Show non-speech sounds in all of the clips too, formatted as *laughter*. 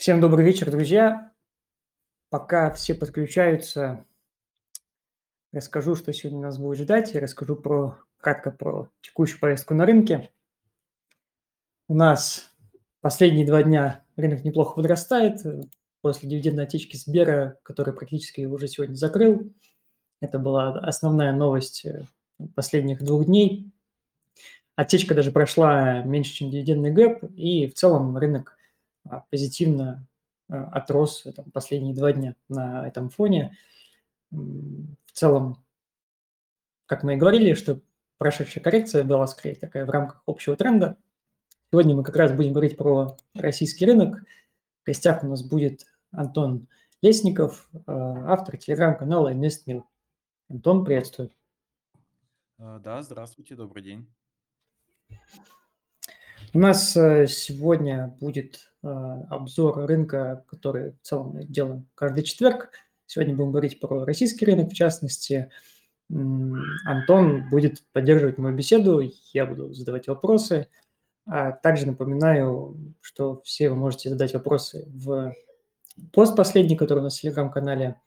Всем добрый вечер, друзья. Пока все подключаются, расскажу, что сегодня нас будет ждать, и расскажу про, кратко про текущую повестку на рынке. У нас последние два дня рынок неплохо подрастает после дивидендной отечки Сбера, который практически уже сегодня закрыл. Это была основная новость э, последних двух дней. Отечка даже прошла меньше, чем дивидендный гэп, и в целом рынок позитивно а, отрос там, последние два дня на этом фоне. В целом, как мы и говорили, что прошедшая коррекция была скорее такая в рамках общего тренда. Сегодня мы как раз будем говорить про российский рынок. В гостях у нас будет Антон Лесников, а, автор телеграм-канала InvestMill. Антон, приветствую. Да, здравствуйте, добрый день. У нас э, сегодня будет э, обзор рынка, который в целом мы делаем каждый четверг. Сегодня будем говорить про российский рынок, в частности. Антон будет поддерживать мою беседу, я буду задавать вопросы. А также напоминаю, что все вы можете задать вопросы в пост последний, который у нас в телеграм-канале.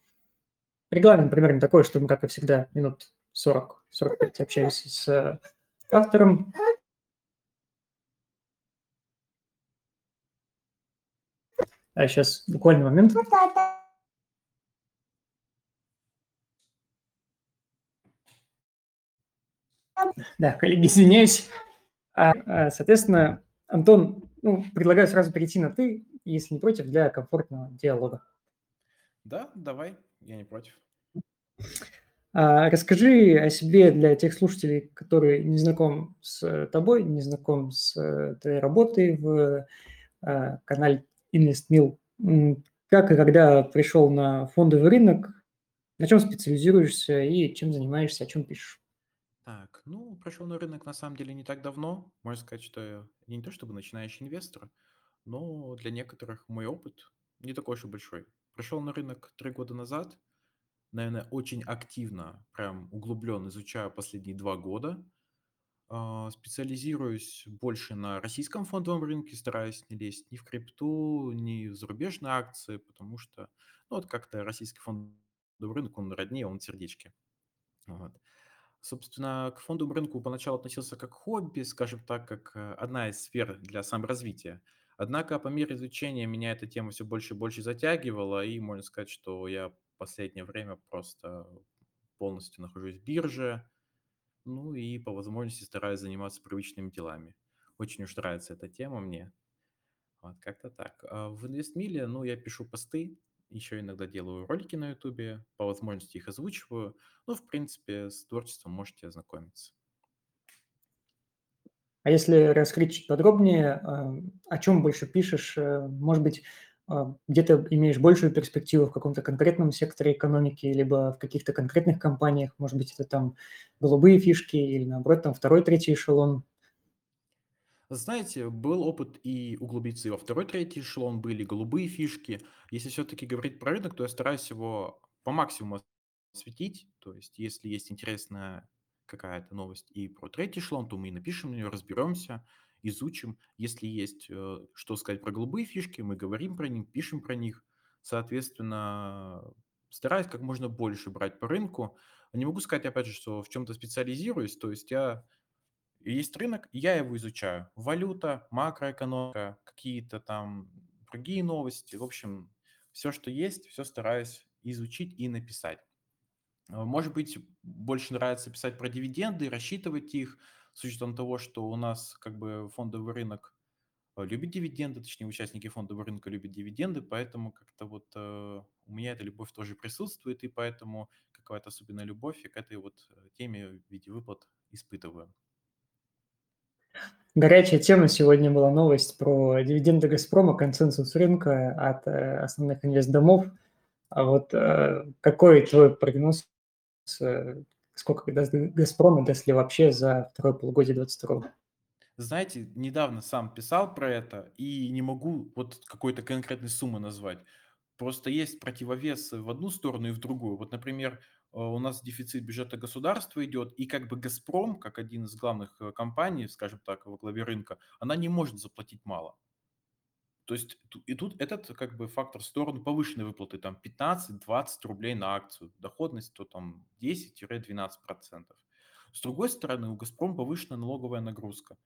Регламент примерно такой, что мы, как и всегда, минут 40-45 общаемся с автором, А сейчас буквально момент. Да, коллеги, извиняюсь. А, а, соответственно, Антон, ну, предлагаю сразу перейти на «ты», если не против, для комфортного диалога. Да, давай, я не против. А, расскажи о себе для тех слушателей, которые не знаком с тобой, не знаком с э, твоей работой в а, канале InvestMill. Как и когда пришел на фондовый рынок, на чем специализируешься и чем занимаешься, о чем пишешь? Так, ну, пришел на рынок на самом деле не так давно. Можно сказать, что я не то чтобы начинающий инвестор, но для некоторых мой опыт не такой уж и большой. Пришел на рынок три года назад, наверное, очень активно, прям углублен изучаю последние два года. А, специализируюсь больше на российском фондовом рынке, стараюсь не лезть ни в крипту, ни в зарубежные акции, потому что, ну, вот как-то российский фондовый рынок, он роднее, он в сердечке. Вот. Собственно, к фондовому рынку поначалу относился как хобби, скажем так, как э, одна из сфер для саморазвития. Однако по мере изучения меня эта тема все больше и больше затягивала, и можно сказать, что я в последнее время просто полностью нахожусь в бирже, ну и по возможности стараюсь заниматься привычными делами. Очень уж нравится эта тема мне. Вот, как-то так. А в инвестмиле, ну, я пишу посты, еще иногда делаю ролики на ютубе, по возможности их озвучиваю. Ну, в принципе, с творчеством можете ознакомиться. А если раскрыть подробнее, а, о чем больше пишешь? Э, может быть, а, где-то имеешь большую перспективу в каком-то конкретном секторе экономики, либо в каких-то конкретных компаниях, может быть, это там голубые фишки или, наоборот, там второй, третий эшелон. Знаете, был опыт и углубиться и во второй, третий эшелон, были голубые фишки. Если все-таки говорить про рынок, то я стараюсь его по максимуму осветить. То есть, если есть интересная какая-то новость и про третий эшелон, то мы и напишем на нее, разберемся изучим. Если есть э, что сказать про голубые фишки, мы говорим про них, пишем про них. Соответственно, стараюсь как можно больше брать по рынку. Не могу сказать, опять же, что в чем-то специализируюсь. То есть я есть рынок, я его изучаю. Валюта, макроэкономика, какие-то там другие новости. В общем, все, что есть, все стараюсь изучить и написать. Может быть, больше нравится писать про дивиденды, рассчитывать их, с учетом того, что у нас как бы фондовый рынок э, любит дивиденды, точнее, участники фондового рынка любят дивиденды, поэтому как-то вот э, у меня эта любовь тоже присутствует, и поэтому какая-то особенная любовь я к этой вот э, теме в виде выплат испытываю. Горячая тема сегодня была новость про дивиденды Газпрома, консенсус рынка от э, основных инвестдомов. А вот э, какой твой прогноз сколько даст «Газпром» и даст ли вообще за второе полугодие 2022 Знаете, недавно сам писал про это и не могу вот какой-то конкретной суммы назвать. Просто есть противовес в одну сторону и в другую. Вот, например, э, у нас дефицит бюджета государства идет, и как бы «Газпром», как один из главных э, компаний, скажем так, во главе рынка, она не может заплатить мало. То есть и тут этот как бы фактор в сторону повышенной выплаты, там 15-20 рублей на акцию. Доходность то там 10-12%. С другой стороны, у «Газпрома» повышенная налоговая нагрузка.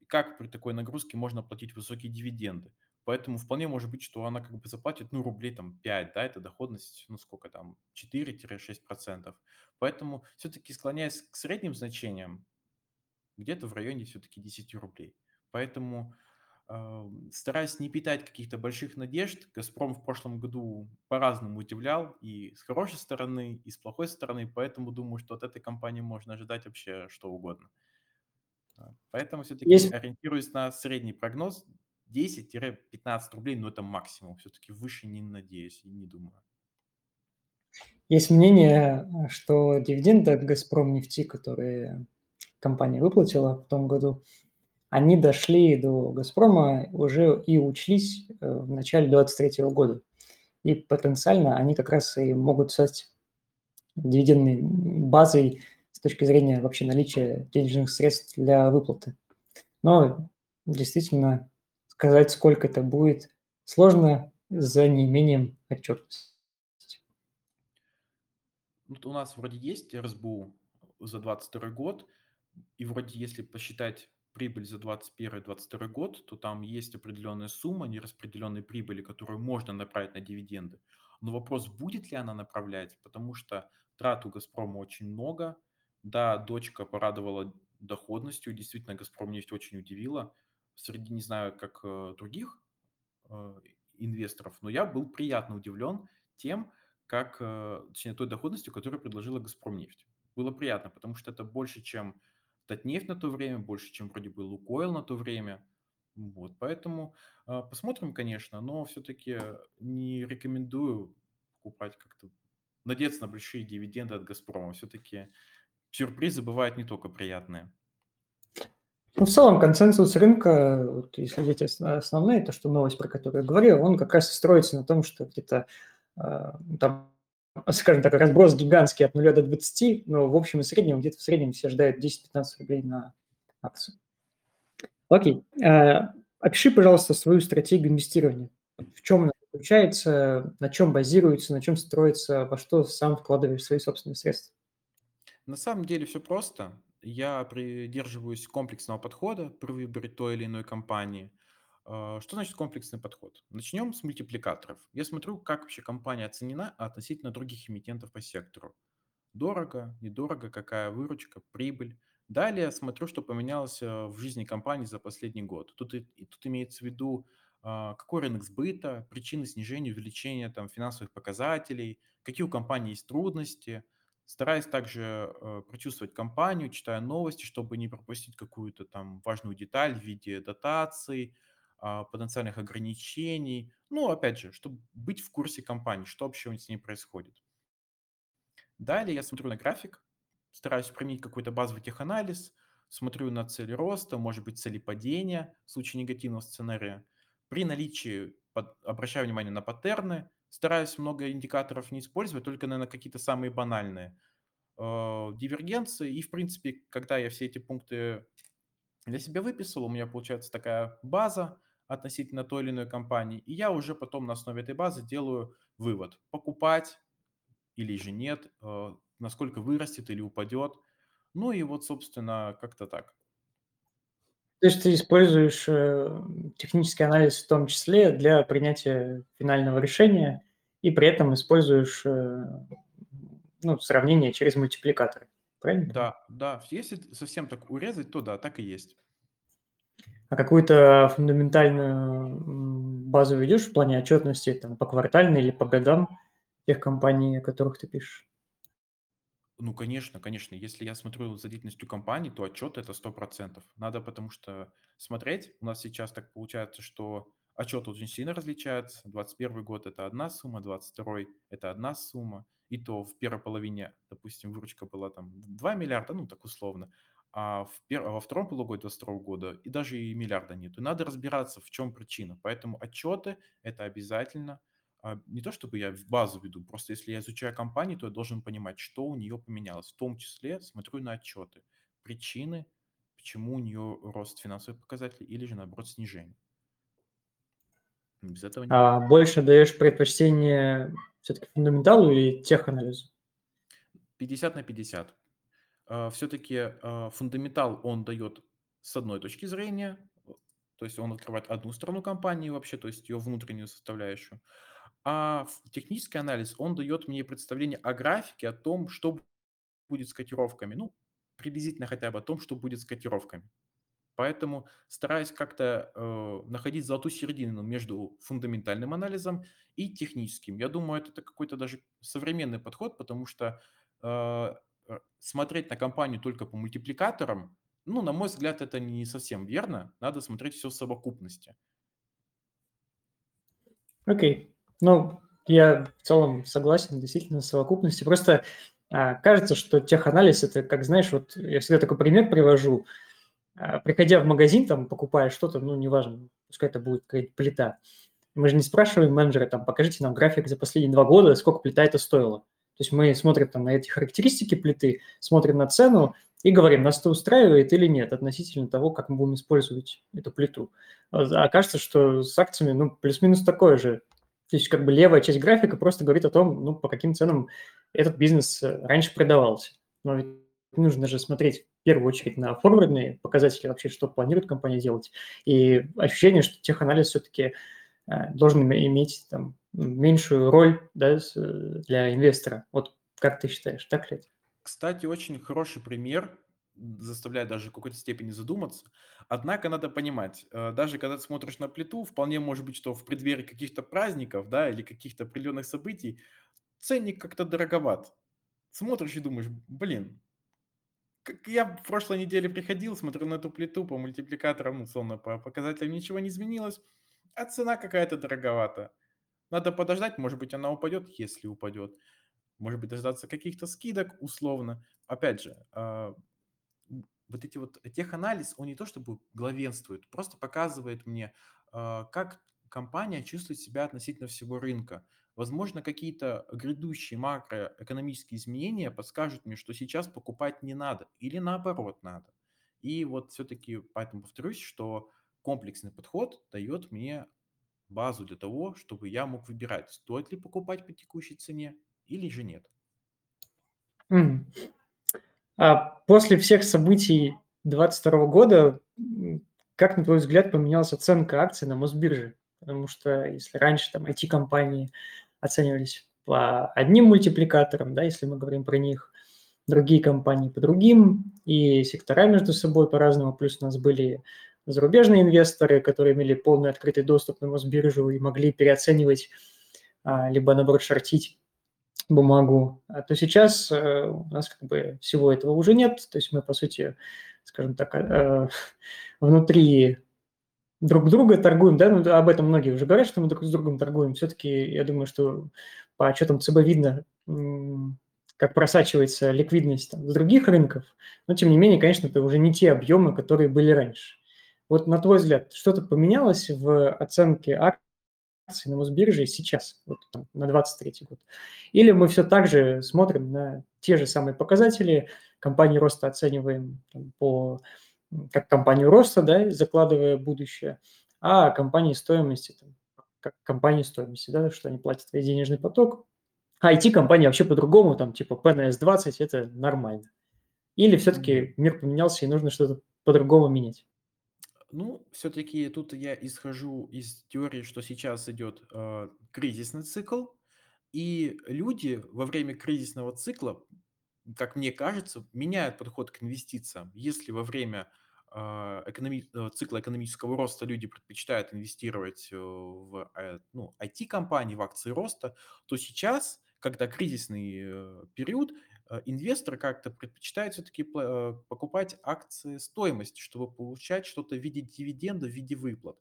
И как при такой нагрузке можно платить высокие дивиденды? Поэтому вполне может быть, что она как бы заплатит, ну, рублей там 5, да, это доходность, ну, сколько там, 4-6%. Поэтому все-таки склоняясь к средним значениям, где-то в районе все-таки 10 рублей. Поэтому стараясь не питать каких-то больших надежд, «Газпром» в прошлом году по-разному удивлял и с хорошей стороны, и с плохой стороны, поэтому думаю, что от этой компании можно ожидать вообще что угодно. А, Поэтому все-таки Есть, ориентируюсь на средний прогноз 10-15 рублей, но это максимум. Все-таки выше не надеюсь и не думаю. есть мнение, э, что дивиденды от «Газпром» нефти, которые компания выплатила в том году, они дошли до «Газпрома» уже и учлись э, в начале 2023 года. И потенциально они как раз и могут стать дивидендной базой с точки зрения вообще наличия денежных средств для выплаты. Но действительно сказать, сколько это будет, сложно за неимением отчетности. Вот у нас вроде есть РСБУ за 22 год, и вроде если посчитать прибыль за 21-22 год, то там есть определенная сумма нераспределенной прибыли, которую можно направить на дивиденды. Но вопрос, будет ли она направлять, потому что трат у «Газпрома» очень много. Да, дочка порадовала доходностью, действительно, «Газпром» нефть очень удивила. Среди, не знаю, как э, других э, инвесторов, но я был приятно удивлен тем, как, э, точнее, той доходностью, которую предложила «Газпромнефть». Было приятно, потому что это больше, чем Татнефть на то время, больше, чем вроде бы Лукойл на то время. Вот, поэтому э, посмотрим, конечно, но все-таки не рекомендую покупать как-то, надеяться на большие дивиденды от «Газпрома». Все-таки сюрпризы бывают не только приятные. Ну, в целом консенсус рынка, вот, если взять ос- основные, то, что новость, про которую я говорил, он как раз строится на том, что где-то э, там, скажем так, разброс гигантский от 0 до 20, но в общем и среднем, где-то в среднем все ожидают 10-15 рублей на акцию. Окей. Э, Опиши, пожалуйста, свою стратегию инвестирования. В чем она заключается, на чем базируется, на чем строится, во что сам вкладываешь свои собственные средства. На самом деле все просто. Я придерживаюсь комплексного подхода при выборе той или иной компании. А, Что значит комплексный подход? Начнем с мультипликаторов. Я смотрю, как вообще компания оценена относительно других эмитентов по сектору. Дорого, недорого, какая выручка, прибыль. Далее смотрю, что поменялось э, в жизни компании за последний год. Тут, и, тут имеется в виду, а, какой рынок сбыта, причины снижения, увеличения там, финансовых показателей, какие у компании есть трудности. Стараюсь также прочувствовать компанию, читая новости, чтобы не пропустить какую-то там важную деталь в виде дотаций, а, потенциальных ограничений. Ну, опять же, чтобы быть в курсе компании, что вообще с ней происходит. Далее я смотрю на график, стараюсь применить какой-то базовый теханализ, смотрю на цели роста, может быть, цели падения в случае негативного сценария. При наличии под- обращаю внимание на паттерны, стараюсь много индикаторов не использовать, только, наверное, какие-то самые банальные э, дивергенции. И, в принципе, когда я все эти пункты для себя выписал, у меня получается такая база относительно той или иной компании, и я уже потом на основе этой базы делаю вывод, покупать или же нет, э, насколько вырастет или упадет. Ну и вот, собственно, как-то так. То есть ты используешь э, технический анализ в том числе для принятия финального решения и при этом используешь э, ну, сравнение через мультипликаторы. Правильно? Да, да, если совсем так урезать, то да, так и есть. А какую-то фундаментальную базу ведешь в плане отчетности там, по квартальной или по годам тех компаний, о которых ты пишешь? Ну, конечно, конечно. Если я смотрю за деятельностью компании, то отчет это 100%. Надо потому что смотреть. У нас сейчас так получается, что отчет очень сильно различается. 21 год– это одна сумма, 22 это одна сумма. И то в первой половине, допустим, выручка была там 2 миллиарда, ну, так условно. А в пер... во втором полугодии 22 года и даже и миллиарда нет. И надо разбираться, в чем причина. Поэтому отчеты– это обязательно – а, не то чтобы я в базу веду, просто если я изучаю компанию, то я должен понимать, что у нее поменялось. В том числе смотрю на отчеты, причины, почему у нее рост финансовых показателей или же наоборот снижение. Без этого никуда. А больше даешь предпочтение все-таки фундаменталу или теханализу? 50 на 50. Все-таки фундаментал он дает с одной точки зрения, то есть он открывает одну сторону компании вообще, то есть ее внутреннюю составляющую. А технический анализ, он дает мне представление о графике, о том, что будет с котировками. Ну, приблизительно хотя бы о том, что будет с котировками. Поэтому стараюсь как-то э, находить золотую середину между фундаментальным анализом и техническим. Я думаю, это какой-то даже современный подход, потому что э, э, смотреть на компанию только по мультипликаторам, ну, на мой взгляд, это не совсем верно. Надо смотреть все в совокупности. Окей. Ну, я в целом согласен, действительно, с совокупности. Просто а, кажется, что теханализ – это, как знаешь, вот я всегда такой пример привожу. А, приходя в магазин, там, покупая что-то, ну, неважно, пускай это будет какая-то плита, мы же не спрашиваем менеджера, там, покажите нам график за последние два года, сколько плита это стоила. То есть мы смотрим там на эти характеристики плиты, смотрим на цену и говорим, нас это устраивает или нет, относительно того, как мы будем использовать эту плиту. А кажется, что с акциями, ну, плюс-минус такое же. То есть как бы левая часть графика просто говорит о том, ну, по каким ценам этот бизнес э, раньше продавался. Но ведь нужно же смотреть в первую очередь на форвардные показатели вообще, что планирует компания делать. И ощущение, что теханализ все-таки э, должен иметь там меньшую роль да, для инвестора. Вот как ты считаешь, так ли это? Кстати, очень хороший пример, заставляет даже в какой-то степени задуматься. Однако надо понимать, э, даже когда ты смотришь на плиту, вполне может быть, что в преддверии каких-то праздников, да, или каких-то определенных событий ценник как-то дороговат. Смотришь и думаешь, блин, я в прошлой неделе приходил, смотрю на эту плиту по мультипликаторам, условно, по показателям ничего не изменилось, а цена какая-то дороговата. Надо подождать, может быть, она упадет, если упадет. Может быть, дождаться каких-то скидок, условно. Опять же, а, вот эти вот теханализ, он не то чтобы главенствует, просто показывает мне, а, как компания чувствует себя относительно всего рынка. Возможно, какие-то грядущие макроэкономические изменения подскажут мне, что сейчас покупать не надо или наоборот надо. И вот все-таки поэтому повторюсь, что комплексный подход дает мне базу для того, чтобы я мог выбирать, стоит ли покупать по текущей цене или же нет. А после всех событий 2022 года, как, на твой взгляд, поменялась оценка акций на Мосбирже? Потому что если раньше там IT-компании оценивались по одним мультипликаторам, да, если мы говорим про них, другие компании по другим, и сектора между собой по-разному, плюс у нас были зарубежные инвесторы, которые имели полный открытый доступ на Мосбиржу и могли переоценивать, а, либо, наоборот, шортить бумагу, а то сейчас э, у нас как бы всего этого уже нет. То есть мы, по сути, скажем так, э, *laughs* внутри друг друга торгуем, да, ну, об этом многие уже говорят, что мы друг с другом торгуем. Все-таки я думаю, что по отчетам ЦБ видно, как просачивается ликвидность там, с других рынков, но тем не менее, конечно, это уже не те объемы, которые были раньше. Вот на твой взгляд, что-то поменялось в оценке акций на Мосбирже сейчас, вот, там, на 23 год. Или мы все так же смотрим на те же самые показатели, компании роста оцениваем там, по, как компанию роста, да, закладывая будущее, а компании стоимости, там, как компании стоимости, да, что они платят весь денежный поток. А IT-компании вообще по-другому, там, типа PNS 20, это нормально. Или все-таки мир поменялся и нужно что-то по-другому менять? Ну, все-таки тут я исхожу из теории, что сейчас идет э, кризисный цикл, и люди во время кризисного цикла, как мне кажется, меняют подход к инвестициям. Если во время э, экономи- э, цикла экономического роста люди предпочитают инвестировать э, в э, ну, IT-компании, в акции роста, то сейчас, когда кризисный период, инвестор как-то предпочитает все-таки э, покупать акции стоимости, чтобы получать что-то в виде дивиденда, в виде выплат.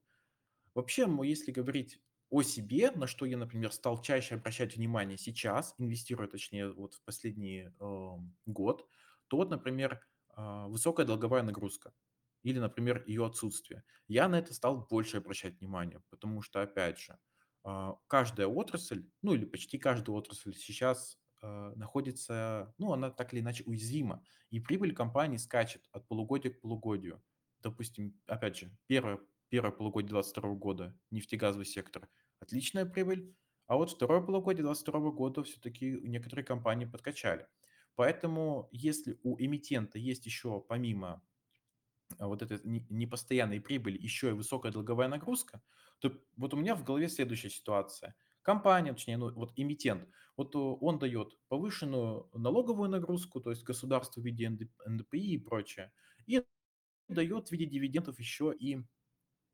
Вообще, если говорить о себе, на что я, например, стал чаще обращать внимание сейчас, инвестируя, точнее, вот в последний э, год, то вот, например, э, высокая долговая нагрузка или, например, ее отсутствие. Я на это стал больше обращать внимание, потому что, опять же, э, каждая отрасль, ну или почти каждая отрасль сейчас э, находится, ну, она так или иначе уязвима, и прибыль компании скачет от полугодия к полугодию. Допустим, опять же, первое, первое полугодие 2022 года, нефтегазовый сектор, отличная прибыль, а вот второе полугодие 2022 года все-таки некоторые компании подкачали. Поэтому если у эмитента есть еще помимо а, вот этой непостоянной прибыли еще и высокая долговая нагрузка, то вот у меня в голове следующая ситуация. Компания, точнее, ну, вот эмитент, вот он дает повышенную налоговую нагрузку, то есть государство в виде НДПИ и прочее, и дает в виде дивидендов еще и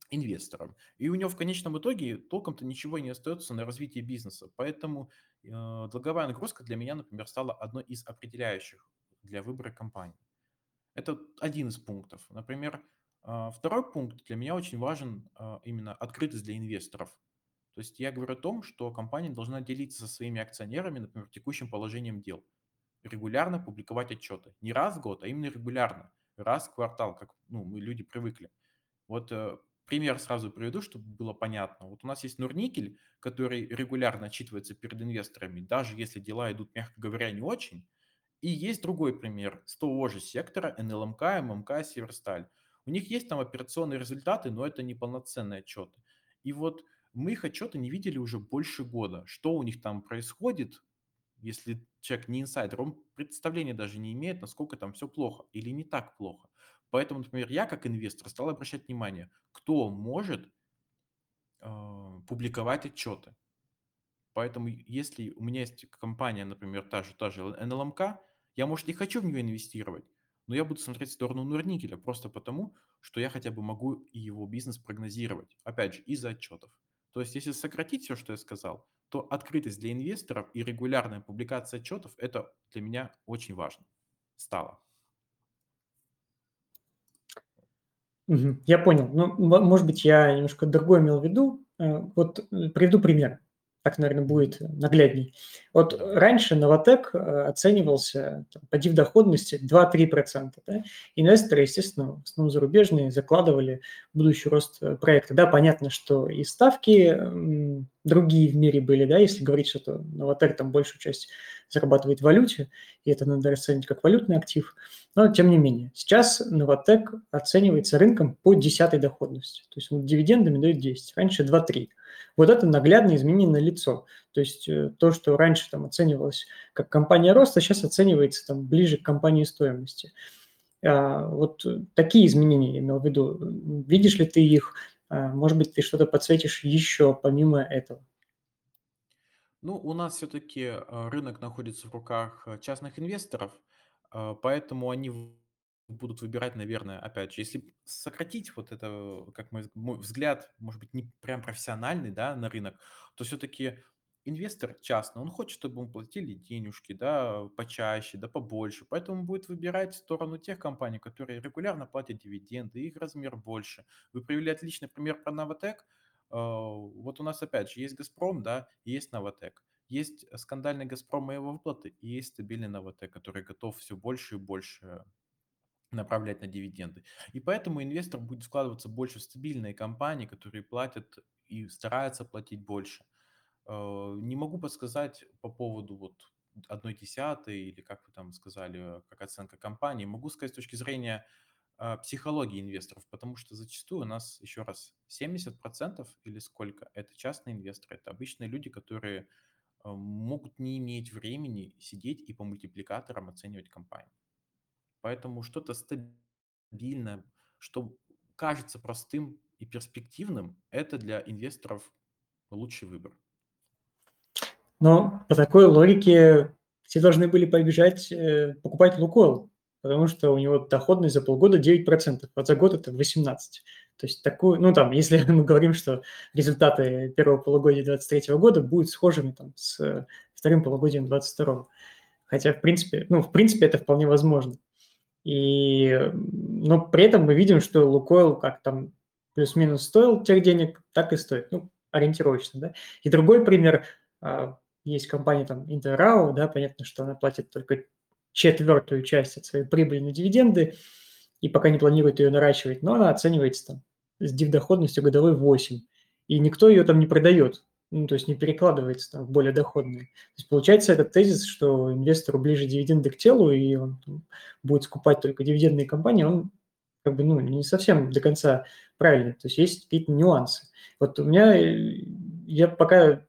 инвесторам. И у него в конечном итоге толком-то ничего не остается на развитие бизнеса. Поэтому э, долговая нагрузка для меня, например, стала одной из определяющих для выбора компании. Это один из пунктов. Например, э, второй пункт для меня очень важен э, именно открытость для инвесторов. То есть я говорю о том, что компания должна делиться со своими акционерами, например, текущим положением дел. Регулярно публиковать отчеты. Не раз в год, а именно регулярно. Раз в квартал, как ну, мы люди привыкли. Вот пример сразу приведу, чтобы было понятно. Вот у нас есть Нурникель, который регулярно отчитывается перед инвесторами, даже если дела идут, мягко говоря, не очень. И есть другой пример с того же сектора НЛМК, ММК, Северсталь. У них есть там операционные результаты, но это не полноценные отчеты. И вот мы их отчеты не видели уже больше года. Что у них там происходит, если человек не инсайдер, он представления даже не имеет, насколько там все плохо или не так плохо. Поэтому, например, я как инвестор стал обращать внимание, кто может э, публиковать отчеты. Поэтому если у меня есть компания, например, та же, та же НЛМК, я, может, не хочу в нее инвестировать, но я буду смотреть в сторону Нурникеля просто потому, что я хотя бы могу его бизнес прогнозировать. Опять же, из-за отчетов. То есть, если сократить все, что я сказал, то открытость для инвесторов и регулярная публикация отчетов – это для меня очень важно стало. Я понял. Ну, может быть, я немножко другое имел в виду. Э, вот приведу пример. Так, наверное, будет наглядней. Вот раньше Новотек э, оценивался там, по див-доходности 2-3%. Да? Инвесторы, естественно, в основном зарубежные, закладывали будущий рост проекта. Да, понятно, что и ставки другие в мире были, да, если говорить, что Новотек там большую часть зарабатывает в валюте, и это надо расценить как валютный актив. Но тем не менее, сейчас Новотек оценивается рынком по десятой доходности. То есть он дивидендами дает 10, раньше 2-3. Вот это наглядное изменение на лицо. То есть э, то, что раньше там оценивалось как компания роста, сейчас оценивается там ближе к компании стоимости. А, вот такие изменения я имел в виду. Видишь ли ты их? А, может быть, ты что-то подсветишь еще помимо этого? Ну, у нас все-таки э, рынок находится в руках э, частных инвесторов, э, поэтому они будут выбирать, наверное, опять же, если сократить вот это, как мой взгляд, может быть, не прям профессиональный, да, на рынок, то все-таки инвестор частный, он хочет, чтобы ему платили денежки, да, почаще, да, побольше, поэтому будет выбирать сторону тех компаний, которые регулярно платят дивиденды, их размер больше. Вы привели отличный пример про Новотек – а, вот у нас опять же есть «Газпром», да, есть «Новотек». Есть скандальный «Газпром» и его выплаты, и есть стабильный «Новотек», который готов все больше и больше направлять на дивиденды. И поэтому инвестор будет вкладываться больше в стабильные компании, которые платят и стараются платить больше. А, не могу подсказать по поводу вот одной десятой или как вы там сказали, как оценка компании. Могу сказать с точки зрения а, психологии инвесторов, потому что зачастую у нас, еще раз, 70% или сколько, это частные инвесторы, это обычные люди, которые а, могут не иметь времени сидеть и по мультипликаторам оценивать компанию. Поэтому что-то стабильное, что кажется простым и перспективным, это для инвесторов лучший выбор. Но по такой логике все должны были побежать э, покупать Лукойл, потому что у него доходность за полгода 9%, а за год это 18%. То есть такую, ну там, если *laughs* мы говорим, что результаты первого полугодия 2023 года будут схожими там, с вторым полугодием 2022. Хотя, в принципе, ну, в принципе, это вполне возможно. И, но при этом мы видим, что Лукойл как там плюс-минус стоил тех денег, так и стоит, ну, ориентировочно, да. И другой пример, а, есть компания там Интеррау, да, понятно, что она платит только четвертую часть от своей прибыли на дивиденды и пока не планирует ее наращивать, но она оценивается там с див-доходностью годовой 8. И никто ее там не продает, ну, то есть не перекладывается там в более доходные. То есть получается этот тезис, что инвестору ближе дивиденды к телу, и он там, будет скупать только дивидендные компании, он как бы ну, не совсем до конца правильно, то есть есть какие-то нюансы. Вот у меня, э, я пока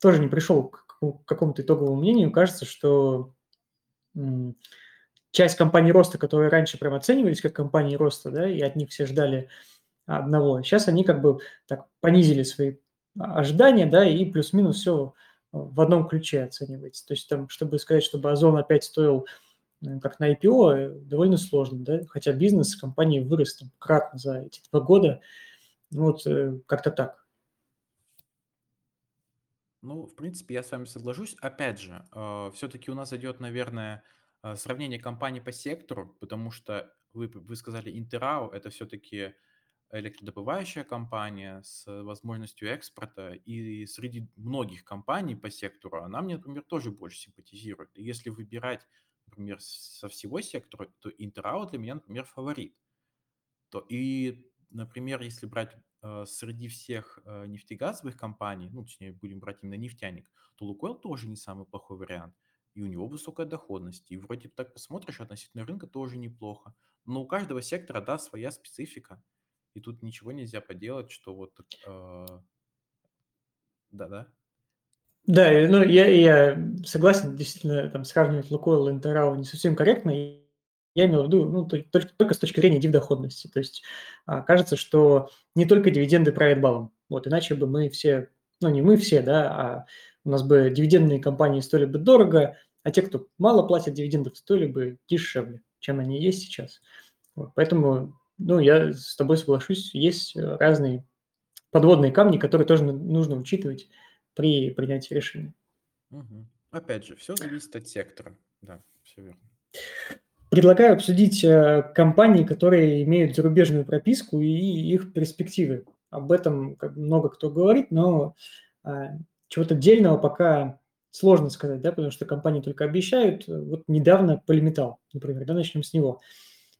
тоже не пришел к какому-то итоговому мнению, кажется, что часть компаний роста, которые раньше прям оценивались как компании роста, да, и от них все ждали одного, сейчас они как бы так понизили свои ожидания, да, и плюс-минус все в одном ключе оценивается. То есть там, чтобы сказать, чтобы Озон опять стоил э, как на IPO, э, довольно сложно, да, хотя бизнес компании вырос там кратно за эти два года, вот э, как-то так. Ну, в принципе, я с вами соглашусь. Опять же, э, все-таки у нас идет, наверное, э, сравнение компаний по сектору, потому что вы, вы сказали Интерау, это все-таки электродобывающая компания с возможностью экспорта, и среди многих компаний по сектору она мне, например, тоже больше симпатизирует. И если выбирать, например, со всего сектора, то Интерау для меня, например, фаворит. То, и, например, если брать среди всех э, нефтегазовых компаний, ну, точнее, будем брать именно нефтяник, то Лукойл тоже не самый плохой вариант. И у него высокая доходность. И вроде так посмотришь, относительно рынка тоже неплохо. Но у каждого сектора, да, своя специфика. И тут ничего нельзя поделать, что вот... Э, да-да. Да, ну я, я согласен, действительно, там сравнивать Лукойл и Интерау не совсем корректно. Я имел в виду ну, только, только с точки зрения дивдоходности. То есть а, кажется, что не только дивиденды правят балом. Вот, иначе бы мы все, ну не мы все, да, а у нас бы дивидендные компании стоили бы дорого, а те, кто мало платят дивидендов, стоили бы дешевле, чем они есть сейчас. Вот, поэтому ну, я с тобой соглашусь, есть э, разные подводные камни, которые тоже нужно учитывать при принятии решения. Угу. Опять же, все зависит от сектора. Да, все верно. Предлагаю обсудить э, компании, которые имеют зарубежную прописку и их перспективы. Об этом много кто говорит, но а, чего-то отдельного пока сложно сказать, да, потому что компании только обещают. Вот недавно Полиметал, например, да, начнем с него.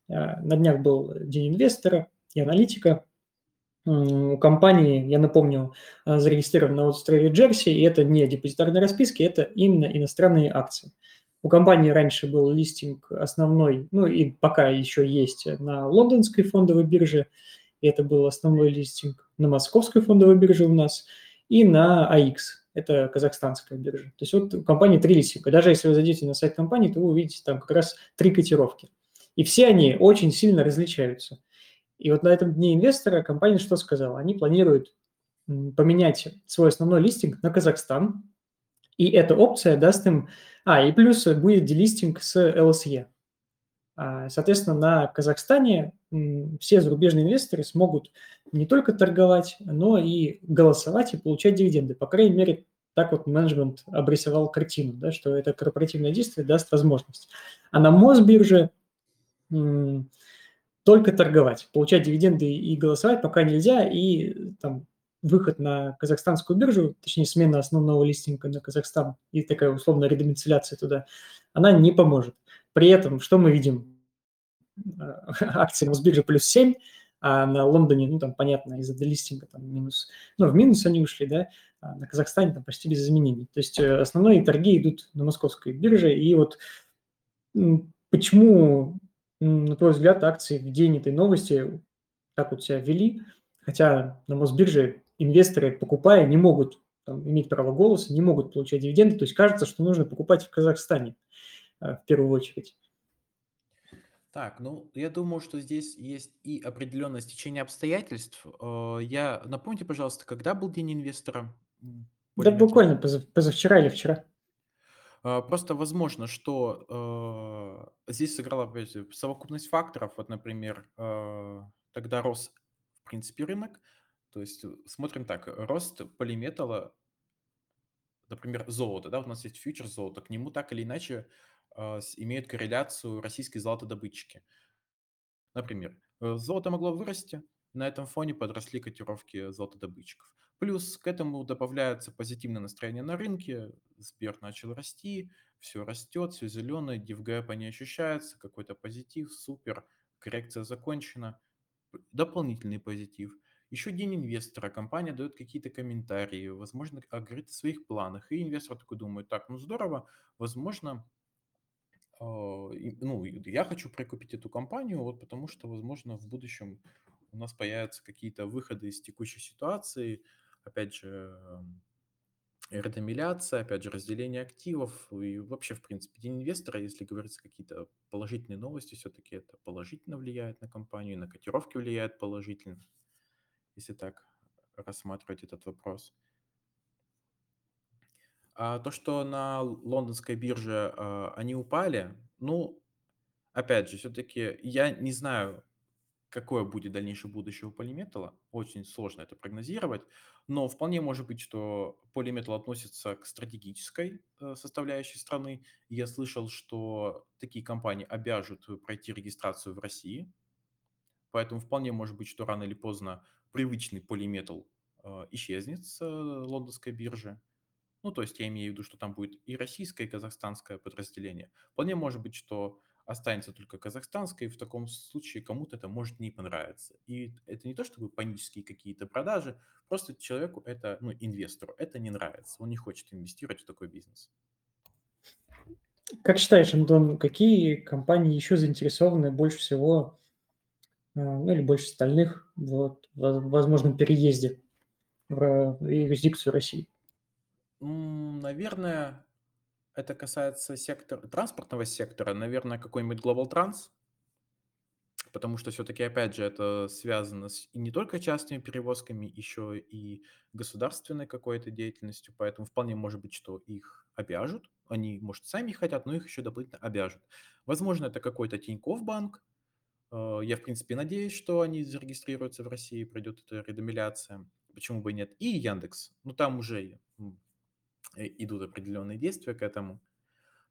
Э, на днях был день инвестора и аналитика. У компании, я напомню, э, зарегистрирована на острове Джерси, и это не депозитарные расписки, это именно иностранные акции. У компании раньше был листинг основной, ну и пока еще есть на лондонской фондовой бирже, и это был основной листинг на московской фондовой бирже у нас, и на АИКС, это казахстанская биржа. То есть вот у компании три листинга. Даже если вы зайдете на сайт компании, то вы увидите там как раз три котировки. И все они очень сильно различаются. И вот на этом дне инвестора компания что сказала? Они планируют поменять свой основной листинг на Казахстан, и эта опция даст им... А, и плюс будет делистинг с LSE. А, соответственно, на Казахстане все зарубежные инвесторы смогут не только торговать, но и голосовать и получать дивиденды. По крайней мере, так вот менеджмент обрисовал картину, да, что это корпоративное действие даст возможность. А на Мосбирже только торговать, получать дивиденды и голосовать пока нельзя, и там выход на казахстанскую биржу, точнее смена основного листинга на Казахстан и такая условная редомицеляция туда, она не поможет. При этом, что мы видим? *laughs* Акции Мосбиржи плюс 7, а на Лондоне, ну там понятно, из-за делистинга там минус, ну в минус они ушли, да, а на Казахстане там почти без изменений. То есть э, основные торги идут на московской бирже, и вот почему на твой взгляд, акции в день этой новости так вот себя вели, хотя на Мосбирже инвесторы, покупая, не могут там, иметь право голоса, не могут получать дивиденды, то есть кажется, что нужно покупать в Казахстане э, в первую очередь. Так, ну, я думаю, что здесь есть и определенное стечение обстоятельств. Э, я напомните, пожалуйста, когда был день инвестора? Да буквально позавчера или вчера. А, просто возможно, что э, здесь сыграла совокупность факторов. Вот, например, э, тогда рос, в принципе, рынок. То есть э, смотрим так, рост полиметалла, например, золото, да, у нас есть фьючер золота, к нему так или иначе э, имеют корреляцию российские золотодобытчики. Например, э, золото могло вырасти, на этом фоне подросли котировки золотодобытчиков. Плюс к этому добавляется позитивное настроение на рынке, Сбер начал расти, все растет, все зеленое, дивгэпа не ощущается, какой-то позитив, супер, коррекция закончена, дополнительный позитив. Еще день инвестора, компания дает какие-то комментарии, возможно, говорит о своих планах, и инвестор такой думает, так, ну здорово, возможно, а, ну, я хочу прикупить эту компанию, вот потому что, возможно, в будущем у нас появятся какие-то выходы из текущей ситуации, опять же, эм, ретамиляция, опять же, разделение активов. И вообще, в принципе, день инвестора, если говорится какие-то положительные новости, все-таки это положительно влияет на компанию, на котировки влияет положительно, если так рассматривать этот вопрос. А то, что на лондонской бирже а, они упали, ну, опять же, все-таки я не знаю, какое будет дальнейшее будущее у Polymetal. Очень сложно это прогнозировать, но вполне может быть, что Polymetal относится к стратегической э, составляющей страны. Я слышал, что такие компании обяжут пройти регистрацию в России, поэтому вполне может быть, что рано или поздно привычный Polymetal э, исчезнет с э, лондонской биржи. Ну, то есть я имею в виду, что там будет и российское, и казахстанское подразделение. Вполне может быть, что останется только казахстанское, и в таком случае кому-то это может не понравиться. И это не то, чтобы панические какие-то продажи, просто человеку это, ну, инвестору это не нравится. Он не хочет инвестировать в такой бизнес. Как считаешь, Антон, какие компании еще заинтересованы больше всего, ну или больше остальных, вот, в возможном переезде в юрисдикцию России? Наверное, это касается сектора, транспортного сектора, наверное, какой-нибудь Global Trans, потому что все-таки, опять же, это связано с не только частными перевозками, еще и государственной какой-то деятельностью, поэтому вполне может быть, что их обяжут, они, может, сами хотят, но их еще дополнительно обяжут. Возможно, это какой-то Тинькофф банк, э, я, в принципе, надеюсь, что они зарегистрируются в России, пройдет эта редомиляция, почему бы и нет, и Яндекс, ну там уже Э, идут определенные действия к этому.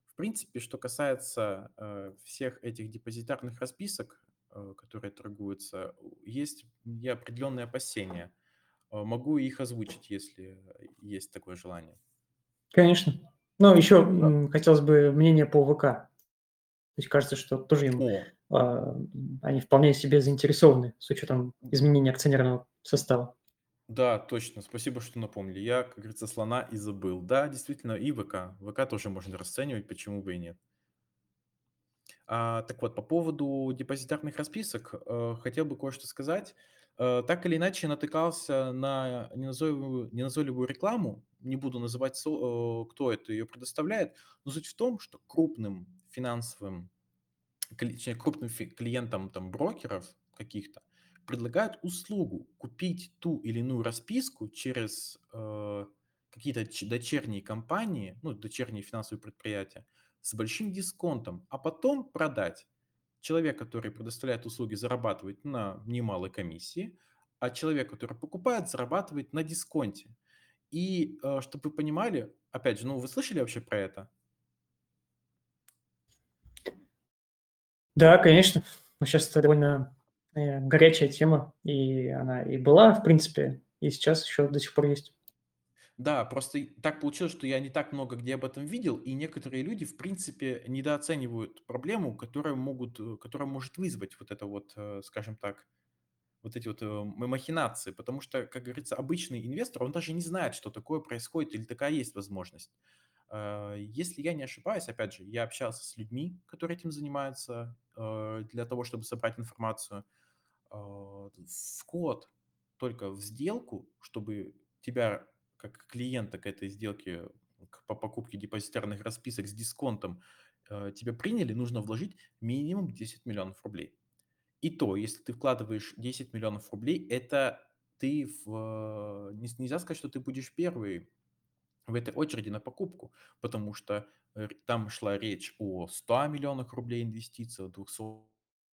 В принципе, что касается э, всех этих депозитарных расписок, э, которые торгуются, есть и определенные опасения. Э, могу их озвучить, если есть такое желание. Конечно. Ну, еще хотелось бы мнение по ВК. То есть кажется, что тоже им, э, они вполне себе заинтересованы с учетом изменения акционерного состава. Да, точно. Спасибо, что напомнили. Я, как говорится, слона и забыл. Да, действительно, и ВК. ВК тоже можно расценивать, почему бы и нет. А, так вот, по поводу депозитарных расписок, э, хотел бы кое-что сказать. Э, так или иначе, натыкался на неназойливую, неназойливую рекламу. Не буду называть, э, кто это ее предоставляет, но суть в том, что крупным финансовым, кли- крупным клиентам там, брокеров каких-то предлагают услугу купить ту или иную расписку через э, какие-то дочерние компании, ну, дочерние финансовые предприятия с большим дисконтом, а потом продать. Человек, который предоставляет услуги, зарабатывает на немалой комиссии, а человек, который покупает, зарабатывает на дисконте. И э, чтобы вы понимали, опять же, ну вы слышали вообще про это? Да, конечно. Сейчас это довольно Э, горячая тема, и она и была, в принципе, и сейчас еще до сих пор есть. Да, просто так получилось, что я не так много где об этом видел, и некоторые люди, в принципе, недооценивают проблему, которая могут, э, которая может вызвать вот это вот, э, скажем так, вот эти вот махинации, потому что, как говорится, обычный инвестор, он даже не знает, что такое происходит или такая есть возможность. Если я не ошибаюсь, опять же, я общался с людьми, которые этим занимаются, для того, чтобы собрать информацию – а, вход только в сделку, чтобы тебя как клиента к этой сделке по покупке депозитарных расписок с дисконтом э, тебя приняли, нужно вложить минимум 10 миллионов рублей. И то, если ты вкладываешь 10 миллионов рублей, это ты в... Нельзя сказать, что ты будешь первый в этой очереди на покупку, потому что там шла речь о 100 миллионах рублей инвестиций, о 200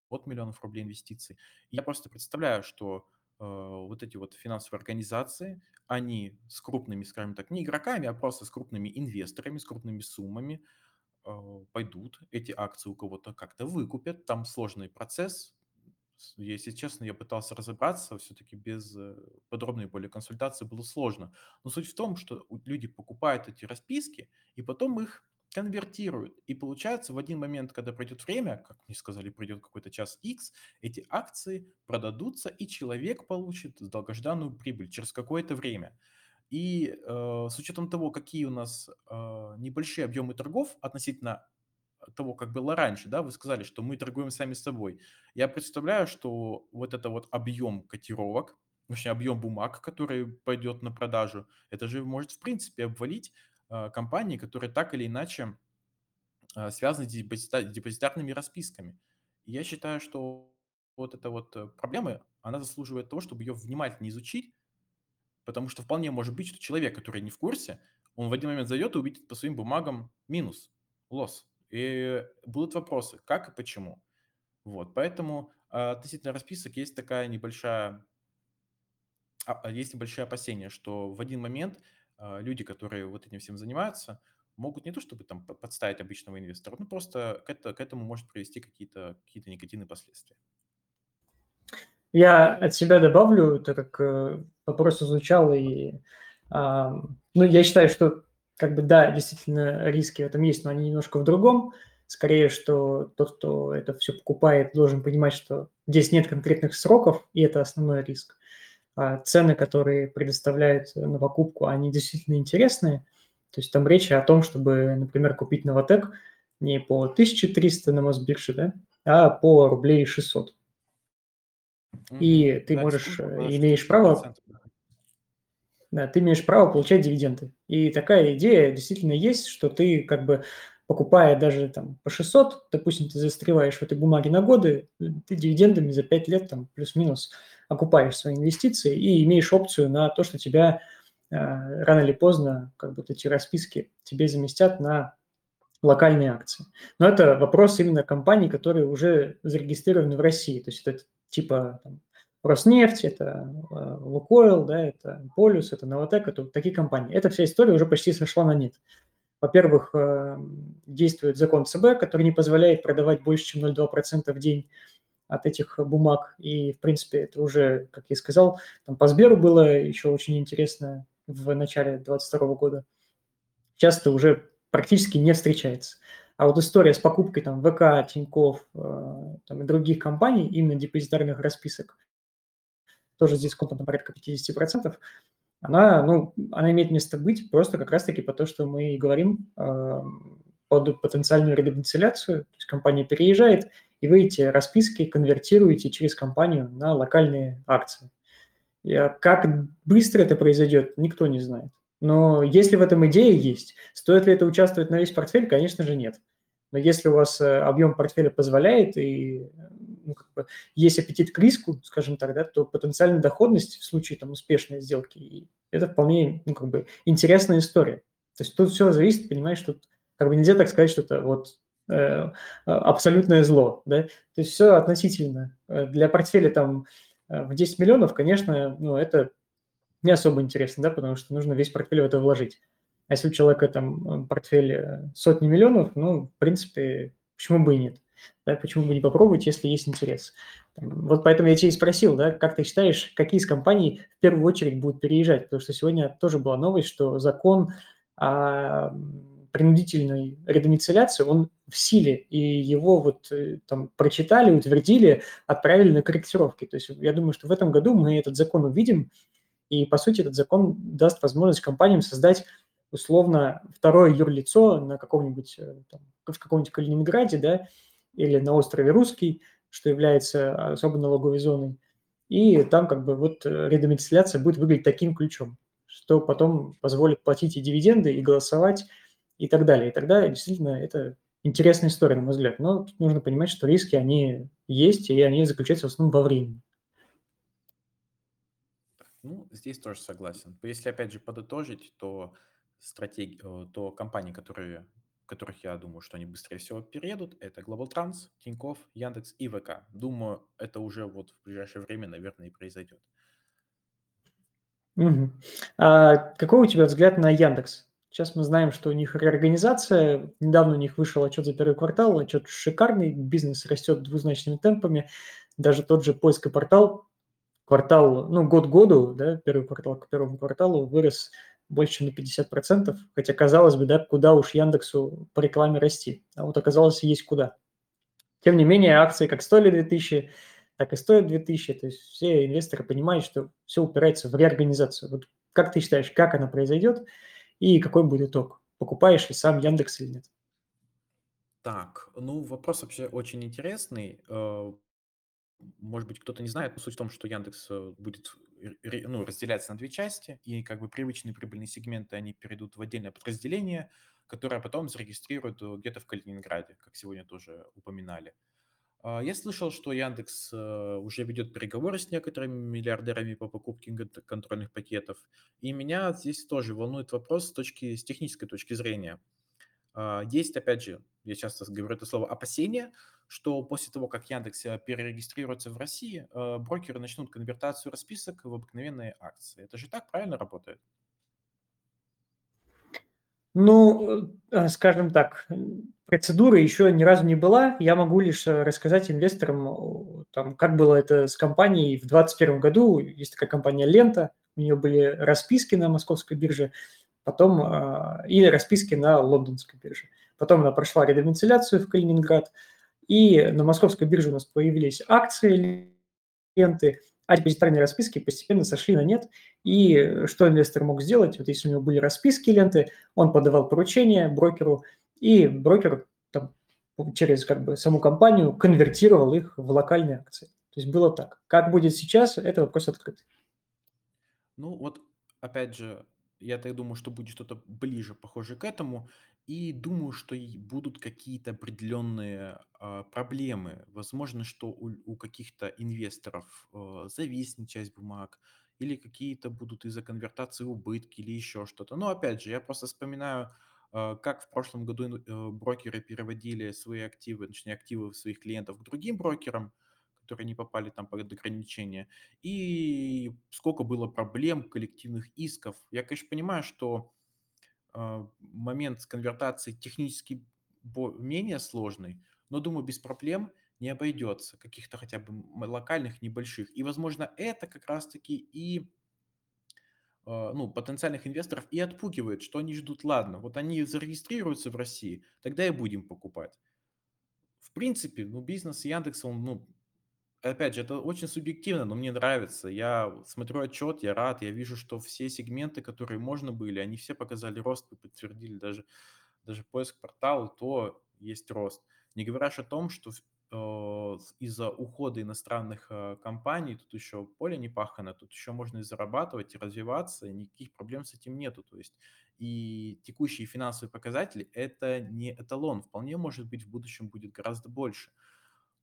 от миллионов рублей инвестиций. Я просто представляю, что э, вот эти вот финансовые организации, они с крупными, скажем так, не игроками, а просто с крупными инвесторами, с крупными суммами э, пойдут, эти акции у кого-то как-то выкупят, там сложный процесс, если честно, я пытался разобраться, все-таки без э, подробной более консультации было сложно. Но суть в том, что люди покупают эти расписки, и потом их конвертируют. И получается, в один момент, когда пройдет время, как мне сказали, пройдет какой-то час X, эти акции продадутся, и человек получит долгожданную прибыль через какое-то время. И э, с учетом того, какие у нас э, небольшие объемы торгов относительно того, как было раньше, да, вы сказали, что мы торгуем сами собой. Я представляю, что вот это вот объем котировок, точнее, объем бумаг, который пойдет на продажу, это же может, в принципе, обвалить э, компании, которые так или иначе э, связаны с депозита- депозитарными расписками. И я считаю, что вот эта вот э, проблема, она заслуживает того, чтобы ее внимательно изучить, потому что вполне может быть, что человек, который не в курсе, он в один момент зайдет и увидит по своим бумагам минус, лосс. И будут вопросы, как и почему. Вот, поэтому а, относительно расписок есть такая небольшая, а, а, есть небольшое опасение, что в один момент люди, которые вот этим всем занимаются, могут не то чтобы там подставить обычного инвестора, ну просто к, это- к этому может привести какие-то какие негативные последствия. Я от себя добавлю, так как э, вопрос изучал, и ну, я считаю, что как бы да, действительно риски в этом есть, но они немножко в другом. Скорее, что тот, кто это все покупает, должен понимать, что здесь нет конкретных сроков, и это основной риск. А цены, которые предоставляют на покупку, они действительно интересные. То есть там речь о том, чтобы, например, купить Новотек не по 1300 на Мосбирже, да, а по рублей 600. И ты Да, можешь, э, имеешь право 60%, да. Да, ты имеешь право получать дивиденды. И такая идея действительно есть, что ты как бы покупая даже там по 600, допустим, ты застреваешь в этой бумаге на годы, ты дивидендами за 5 лет там плюс-минус окупаешь свои инвестиции и имеешь опцию на то, что тебя э, рано или поздно как бы эти расписки тебе заместят на локальные акции. Но это вопрос именно компаний, которые уже зарегистрированы в России. То есть это типа там, Роснефть, это э, Лукойл, да, это Полюс, это Новотек, это такие компании. Эта вся история уже почти сошла на нет. Во-первых, э, действует закон ЦБ, который не позволяет продавать больше, чем 0,2% в день от этих бумаг. И, в принципе, это уже, как я сказал, там по Сберу было еще очень интересно в начале 2022 года. Сейчас это уже практически не встречается. А вот история с покупкой там ВК, Тинькофф э, там, и других компаний, именно депозитарных расписок, тоже здесь там порядка 50%, она, ну, она имеет место быть просто как раз-таки по то, что мы и говорим э, под потенциальную редомицеляцию, то есть компания переезжает, и вы эти расписки конвертируете через компанию на локальные акции. И, как быстро это произойдет, никто не знает. Но если в этом идея есть, стоит ли это участвовать на весь портфель, конечно же, нет. Но если у вас э, объем портфеля позволяет и ну, как бы есть аппетит к риску, скажем так, да, то потенциальная доходность в случае там, успешной сделки – это вполне ну, как бы интересная история. То есть тут все зависит, понимаешь, что как бы нельзя так сказать, что это вот э, абсолютное зло. Да? То есть все относительно. Э, для портфеля там э, в 10 миллионов, конечно, ну, это не особо интересно, да, потому что нужно весь портфель в это вложить. А если у человека там портфель сотни миллионов, ну, в принципе, почему бы и нет? Да, почему бы не попробовать, если есть интерес? Вот поэтому я тебя и спросил, да, как ты считаешь, какие из компаний в первую очередь будут переезжать? Потому что сегодня тоже была новость, что закон о принудительной редомицеляции, он в силе, и его вот там прочитали, утвердили, отправили на корректировки. То есть я думаю, что в этом году мы этот закон увидим, и, по сути, этот закон даст возможность компаниям создать условно второе юрлицо на каком-нибудь, там, в каком-нибудь Калининграде, да, или на острове Русский, что является особо налоговой зоной. И там как бы вот редомицеляция будет выглядеть таким ключом, что потом позволит платить и дивиденды, и голосовать, и так далее. И тогда действительно это интересная история, на мой взгляд. Но тут нужно понимать, что риски, они есть, и они заключаются в основном во времени. Ну, здесь тоже согласен. Если, опять же, подытожить, то стратеги... Э, то компании, которые которых я думаю, что они быстрее всего переедут, это Global Trans, Тинькофф, Яндекс и ВК. Думаю, это уже вот в ближайшее время, наверное, и произойдет. Угу. А какой у тебя взгляд на Яндекс? Сейчас мы знаем, что у них реорганизация. Недавно у них вышел отчет за первый квартал. Отчет шикарный, бизнес растет двузначными темпами. Даже тот же поиск портал, квартал, ну, год году, да, первый квартал к первому кварталу вырос больше, чем на 50%, хотя, казалось бы, да, куда уж Яндексу по рекламе расти. А вот оказалось, есть куда. Тем не менее, акции как стоили 2000, так и стоят 2000. То есть все инвесторы понимают, что все упирается в реорганизацию. Вот как ты считаешь, как она произойдет и какой будет итог? Покупаешь ли сам Яндекс или нет? Так, ну вопрос вообще очень интересный. Э, может быть, кто-то не знает, но суть в том, что Яндекс э, будет ре- ну, разделяться на две части, и как бы привычные прибыльные сегменты, они перейдут в отдельное подразделение, которое потом зарегистрируют э, где-то в Калининграде, как сегодня тоже упоминали. А, Я слышал, что Яндекс э, уже ведет переговоры с некоторыми миллиардерами по покупке кон- контрольных пакетов. И меня здесь тоже волнует вопрос с точки, с технической точки зрения. А, Есть, опять же, я часто говорю это слово, опасения, что после того, как Яндекс э, перерегистрируется в России, э, брокеры начнут конвертацию расписок в обыкновенные акции. Это же так правильно работает? Ну, э, скажем так, м, процедуры еще ни разу не была. Я могу лишь рассказать инвесторам, там, как было это с компанией в 2021 году. Есть такая компания «Лента», у нее были расписки на московской бирже, потом а, и расписки на лондонской бирже. Потом она прошла редомицеляцию в Калининград, и на московской бирже у нас появились акции ленты, а депозитарные расписки постепенно сошли на нет. И что инвестор мог сделать? Вот если у него были расписки ленты, он подавал поручение брокеру, и брокер там, через как бы саму компанию конвертировал их в локальные акции. То есть было так. Как будет сейчас, это вопрос открытый. Ну вот, опять же, я так думаю, что будет что-то ближе, похоже к этому, и думаю, что будут какие-то определенные а, проблемы. Возможно, что у, у каких-то инвесторов а, зависнет часть бумаг, или какие-то будут из-за конвертации убытки, или еще что-то. Но опять же, я просто вспоминаю, а, как в прошлом году э, брокеры переводили свои активы, точнее, активы своих клиентов к другим брокерам, которые не попали там под ограничения и сколько было проблем, коллективных исков. Я, конечно, понимаю, что а, момент с конвертацией технически менее сложный, но, думаю, без проблем не обойдется, каких-то хотя бы локальных, небольших. И, возможно, это как раз-таки и а, ну, потенциальных инвесторов и отпугивает, что они ждут, ладно, вот они зарегистрируются в России, тогда и будем покупать. В принципе, ну, бизнес Яндекса, он, ну, Опять же, это очень субъективно, но мне нравится. Я смотрю отчет, я рад, я вижу, что все сегменты, которые можно были, они все показали рост, вы подтвердили даже, даже поиск портала, то есть рост. Не говоря уж о том, что из-за ухода иностранных э, компаний тут еще поле не пахано, тут еще можно и зарабатывать, и развиваться, и никаких проблем с этим нету. То есть и текущие финансовые показатели– это не эталон, вполне может быть в будущем будет гораздо больше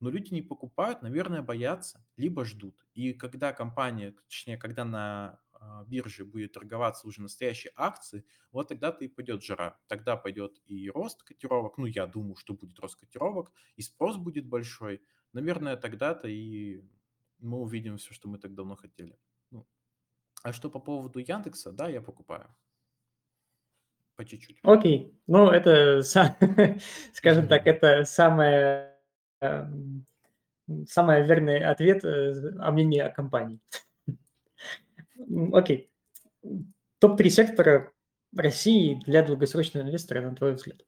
но люди не покупают, наверное, боятся, либо ждут. И когда компания, точнее, когда на а, бирже будет торговаться уже настоящие акции, вот тогда-то и пойдет жара. Тогда пойдет и рост котировок, ну, я думаю, что будет рост котировок, и спрос будет большой. Наверное, тогда-то и мы увидим все, что мы так давно хотели. Ну, а что по поводу Яндекса, да, я покупаю. По чуть-чуть. Окей, ну это, *laughs* скажем так, *laughs* это самое, самый верный ответ э, о мнении о компании. Окей. Топ-3 сектора России для долгосрочного инвестора, на твой взгляд?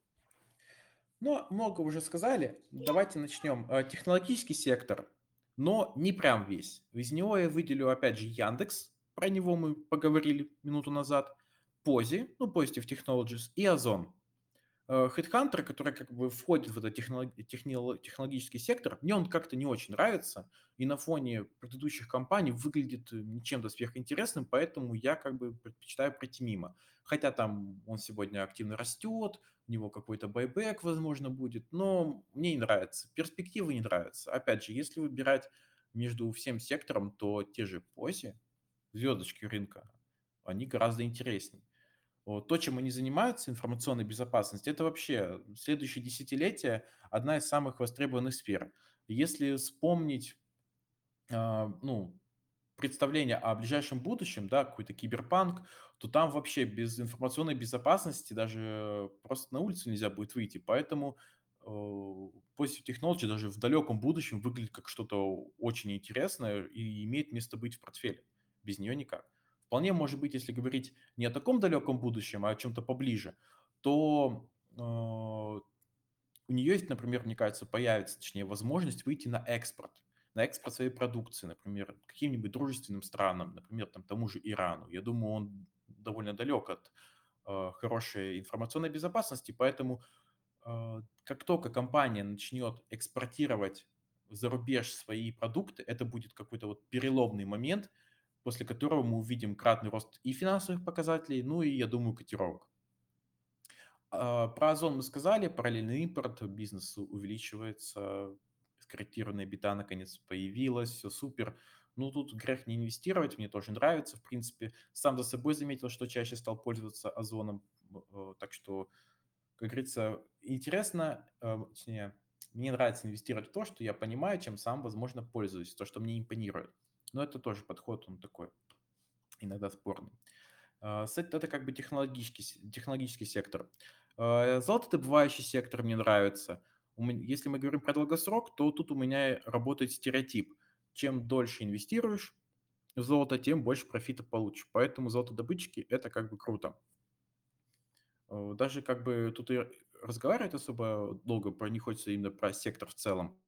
Ну, много уже сказали. Давайте начнем. Э, Технологический сектор, но не прям весь. Из него я выделю, опять же, Яндекс. Про него мы поговорили минуту назад. Пози, ну, Positive Technologies и Озон. Э, Headhunter, который как бы входит в этот технолог- техноло- технологический сектор, мне он как-то не очень нравится, и на фоне предыдущих компаний выглядит э, ничем-то сверхинтересным, поэтому я как бы предпочитаю пройти мимо. Хотя там он сегодня активно растет, у него какой-то байбек, возможно, будет, но мне не нравится, перспективы не нравятся. Опять же, если выбирать между всем сектором, то те же пози, звездочки рынка, они гораздо интереснее. То, чем они занимаются, информационной безопасностью, это вообще следующее десятилетие одна из самых востребованных сфер. Если вспомнить, а, ну, представление о ближайшем будущем, да, какой-то киберпанк, то там вообще без информационной безопасности даже просто на улицу нельзя будет выйти. Поэтому э, Positive Technology даже в далеком будущем выглядит как что-то очень интересное и имеет место быть в портфеле. Без нее никак. Вполне может быть, если говорить не о таком далеком будущем, а о чем-то поближе, то э, у нее есть, например, мне кажется, появится, точнее, возможность выйти на экспорт на экспорт своей продукции, например, каким-нибудь дружественным странам, например, там, тому же Ирану. Я думаю, он довольно далек от э, хорошей информационной безопасности, поэтому а, как только компания начнет экспортировать за рубеж свои продукты, это будет какой-то вот переломный момент, после которого мы увидим кратный рост и финансовых показателей, ну и, я думаю, котировок. А, про Озон мы сказали, параллельный импорт, бизнес увеличивается, скорректированная бита наконец появилась, все супер. Ну, тут грех не инвестировать, мне тоже нравится, в принципе. Сам за собой заметил, что чаще стал пользоваться Озоном, э, так что, как говорится, интересно, э, точнее, мне нравится инвестировать в то, что я понимаю, чем сам, возможно, пользуюсь, то, что мне импонирует. Но это тоже подход, он такой иногда спорный. А, это как бы технологический, технологический сектор. А, золотодобывающий сектор мне нравится. Если мы говорим про долгосрок, то тут у меня работает стереотип. Чем дольше инвестируешь в золото, тем больше профита получишь. Поэтому золотодобытчики – это как бы круто. А, даже как бы тут и разговаривать особо долго про не хочется именно про сектор в целом.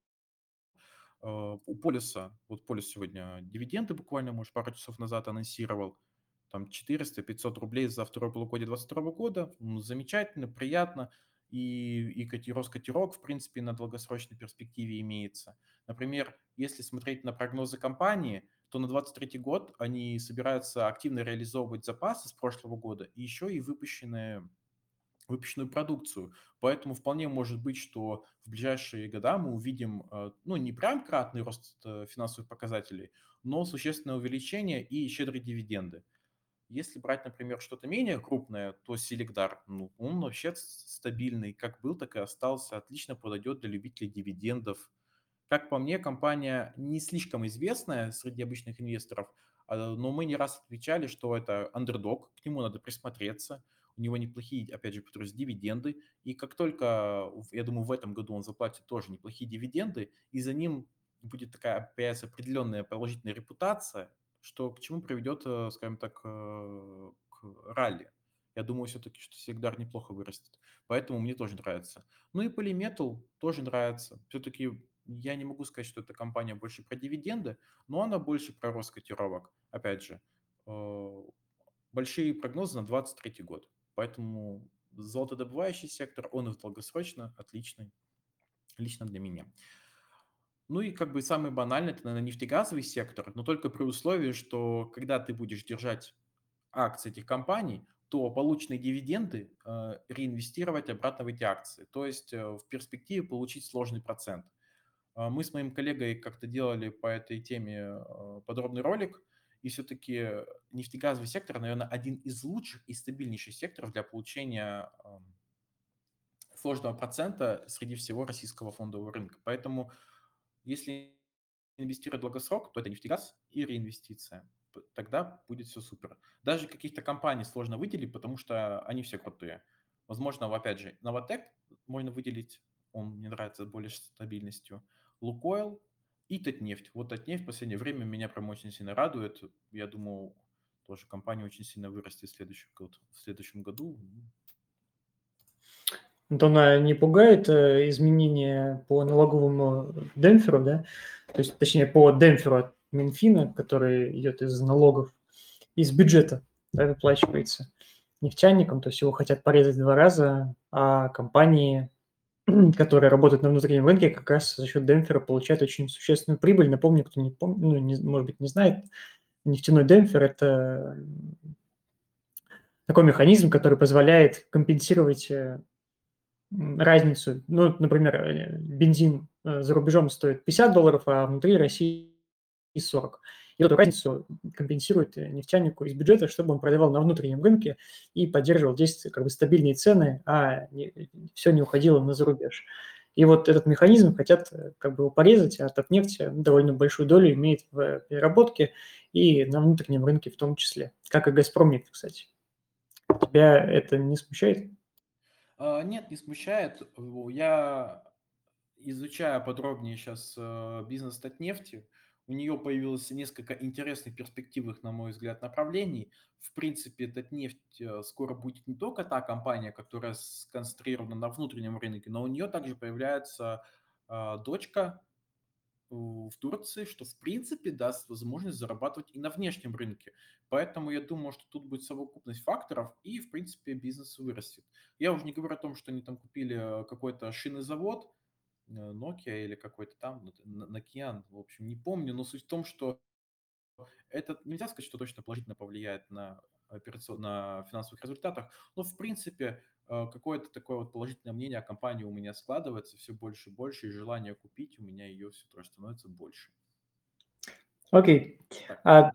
У Полиса, вот Полис сегодня дивиденды буквально, может, пару часов назад анонсировал – там 400-500 рублей за второе полугодие 2022 года. Замечательно, приятно. И, и котирос котирок, в принципе, на долгосрочной перспективе имеется. Например, если смотреть на прогнозы компании, то на 2023 год они собираются активно реализовывать запасы с прошлого года и еще и выпущенные выпущенную продукцию. Поэтому вполне может быть, что в ближайшие года мы увидим, э, ну, не прям кратный рост э, финансовых показателей, но существенное увеличение и щедрые дивиденды. Если брать, например, что-то менее крупное, то Селегдар, ну, он вообще стабильный, как был, так и остался, отлично подойдет для любителей дивидендов. Как по мне, компания не слишком известная среди обычных инвесторов, а, но мы не раз отвечали, что это андердог, к нему надо присмотреться, у него неплохие, опять же, повторюсь, дивиденды, и как только, я думаю, в этом году он заплатит тоже неплохие дивиденды, и за ним будет такая, появится определенная положительная репутация, что к чему приведет, э, скажем так, э, к ралли. Я думаю все-таки, что Сигдар неплохо вырастет. Поэтому мне тоже нравится. Ну и Polymetal тоже нравится. Все-таки я не могу сказать, что эта компания больше про дивиденды, но она больше про рост котировок. Опять же, э, большие прогнозы на 2023 год. Поэтому золотодобывающий сектор, он и долгосрочно отличный, лично для меня. Ну и как бы самый банальный, это, наверное, нефтегазовый сектор, но только при условии, что когда ты будешь держать акции этих компаний, то полученные дивиденды э, реинвестировать обратно в эти акции. То есть э, в перспективе получить сложный процент. Э, мы с моим коллегой как-то делали по этой теме э, подробный ролик, и все-таки нефтегазовый сектор, наверное, один из лучших и стабильнейших секторов для получения сложного процента среди всего российского фондового рынка. Поэтому если инвестировать в долгосрок, то это нефтегаз и реинвестиция. Тогда будет все супер. Даже каких-то компаний сложно выделить, потому что они все крутые. Возможно, опять же, Новотек можно выделить, он мне нравится более стабильностью. Лукойл и Татнефть. Вот Татнефть в последнее время меня прям очень сильно радует. Я думаю, тоже компания очень сильно вырастет в следующем году. В следующем году Антона не пугает э, изменения по налоговому демпферу, да? То есть, точнее, по демпферу от Минфина, который идет из налогов, из бюджета, да, выплачивается нефтяникам, то есть его хотят порезать два раза, а компании, *clears throat* которые работают на внутреннем рынке, как раз за счет демпфера получают очень существенную прибыль. Напомню, кто не помнит, ну, не, может быть, не знает, нефтяной демпфер – это такой механизм, который позволяет компенсировать э, разницу. Ну, например, э, бензин э, за рубежом стоит 50 долларов, а внутри России 40. И эту разницу компенсирует э, нефтянику из бюджета, чтобы он продавал на внутреннем рынке и поддерживал действия как бы стабильные цены, а не, все не уходило на зарубеж. И вот этот механизм хотят как бы порезать, а Татнефть довольно большую долю имеет в переработке и на внутреннем рынке в том числе, как и Газпромнефть, кстати. Тебя это не смущает? А, нет, не смущает. Я изучаю подробнее сейчас э, бизнес Татнефти. У нее появилось несколько интересных перспективных, на мой взгляд, направлений. В принципе, Татнефть э, скоро будет не только та компания, которая сконцентрирована на внутреннем рынке, но у нее также появляется а, дочка в Турции, что в принципе даст возможность зарабатывать и на внешнем рынке. Поэтому я думаю, что тут будет совокупность факторов, и, в принципе, бизнес вырастет. Я уже не говорю о том, что они там купили какой-то шинозавод, э, Nokia или какой-то там, Nokia, в общем, не помню, но суть в том, что это нельзя сказать, что точно положительно повлияет на операцион... на финансовых результатах, но в принципе э, какое-то такое вот положительное мнение о компании у меня складывается все больше и больше, и желание купить у меня ее все тоже становится больше. Окей. Так, А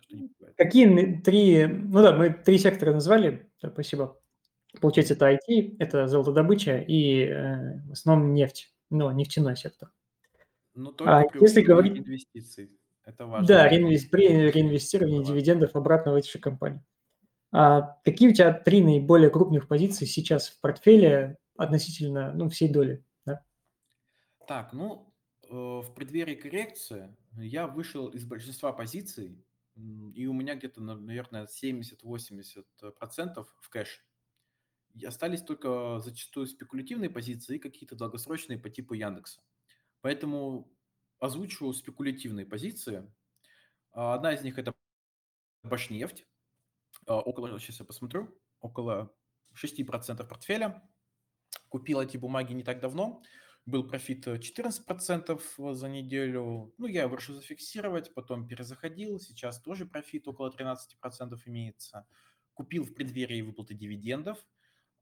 какие три, ну да, мы три сектора назвали, Да, спасибо. Получается, это IT, это золотодобыча и э, в основном нефть, ну, нефтяной сектор. Но А только при если говорить, инвестиций. Это важно. да, реинвес- при реинвестировании Ладно. дивидендов обратно в эти же компании. А какие у тебя три наиболее крупных позиции сейчас в портфеле относительно, ну, всей доли? Да? Так, ну, э, в преддверии коррекции я вышел из большинства позиций, и у меня где-то, на- наверное, 70-80% в кэш. И остались только зачастую спекулятивные позиции и какие-то долгосрочные по типу Яндекса. Поэтому озвучиваю спекулятивные позиции. А, Одна из них это Башнефть. А, Около, сейчас я посмотрю, около 6% портфеля. Купил эти бумаги не так давно. Был профит э, 14% за неделю. Ну, я его решил зафиксировать, потом перезаходил. Сейчас тоже профит около 13% имеется. Купил в преддверии выплаты дивидендов.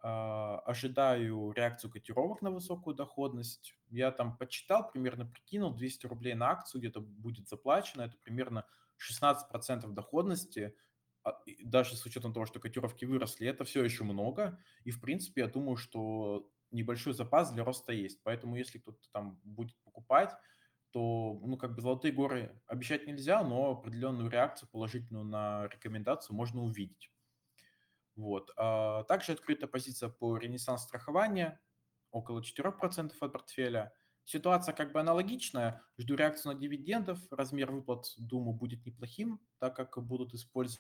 А, Ожидаю реакцию котировок на высокую доходность. Я там почитал, примерно прикинул, 200 рублей на акцию где-то будет заплачено. Это примерно 16% доходности. А, Даже с учетом того, что котировки выросли, это все еще много. И, в принципе, я думаю, что небольшой запас для роста есть. Поэтому, если кто-то там будет покупать, то, ну, как бы золотые горы обещать нельзя, но определенную реакцию положительную на рекомендацию можно увидеть. Вот. А Также открыта позиция по ренессанс страхования, около 4% от портфеля. Ситуация как бы аналогичная. Жду реакцию на дивидендов. Размер выплат, думаю, будет неплохим, так как будут использовать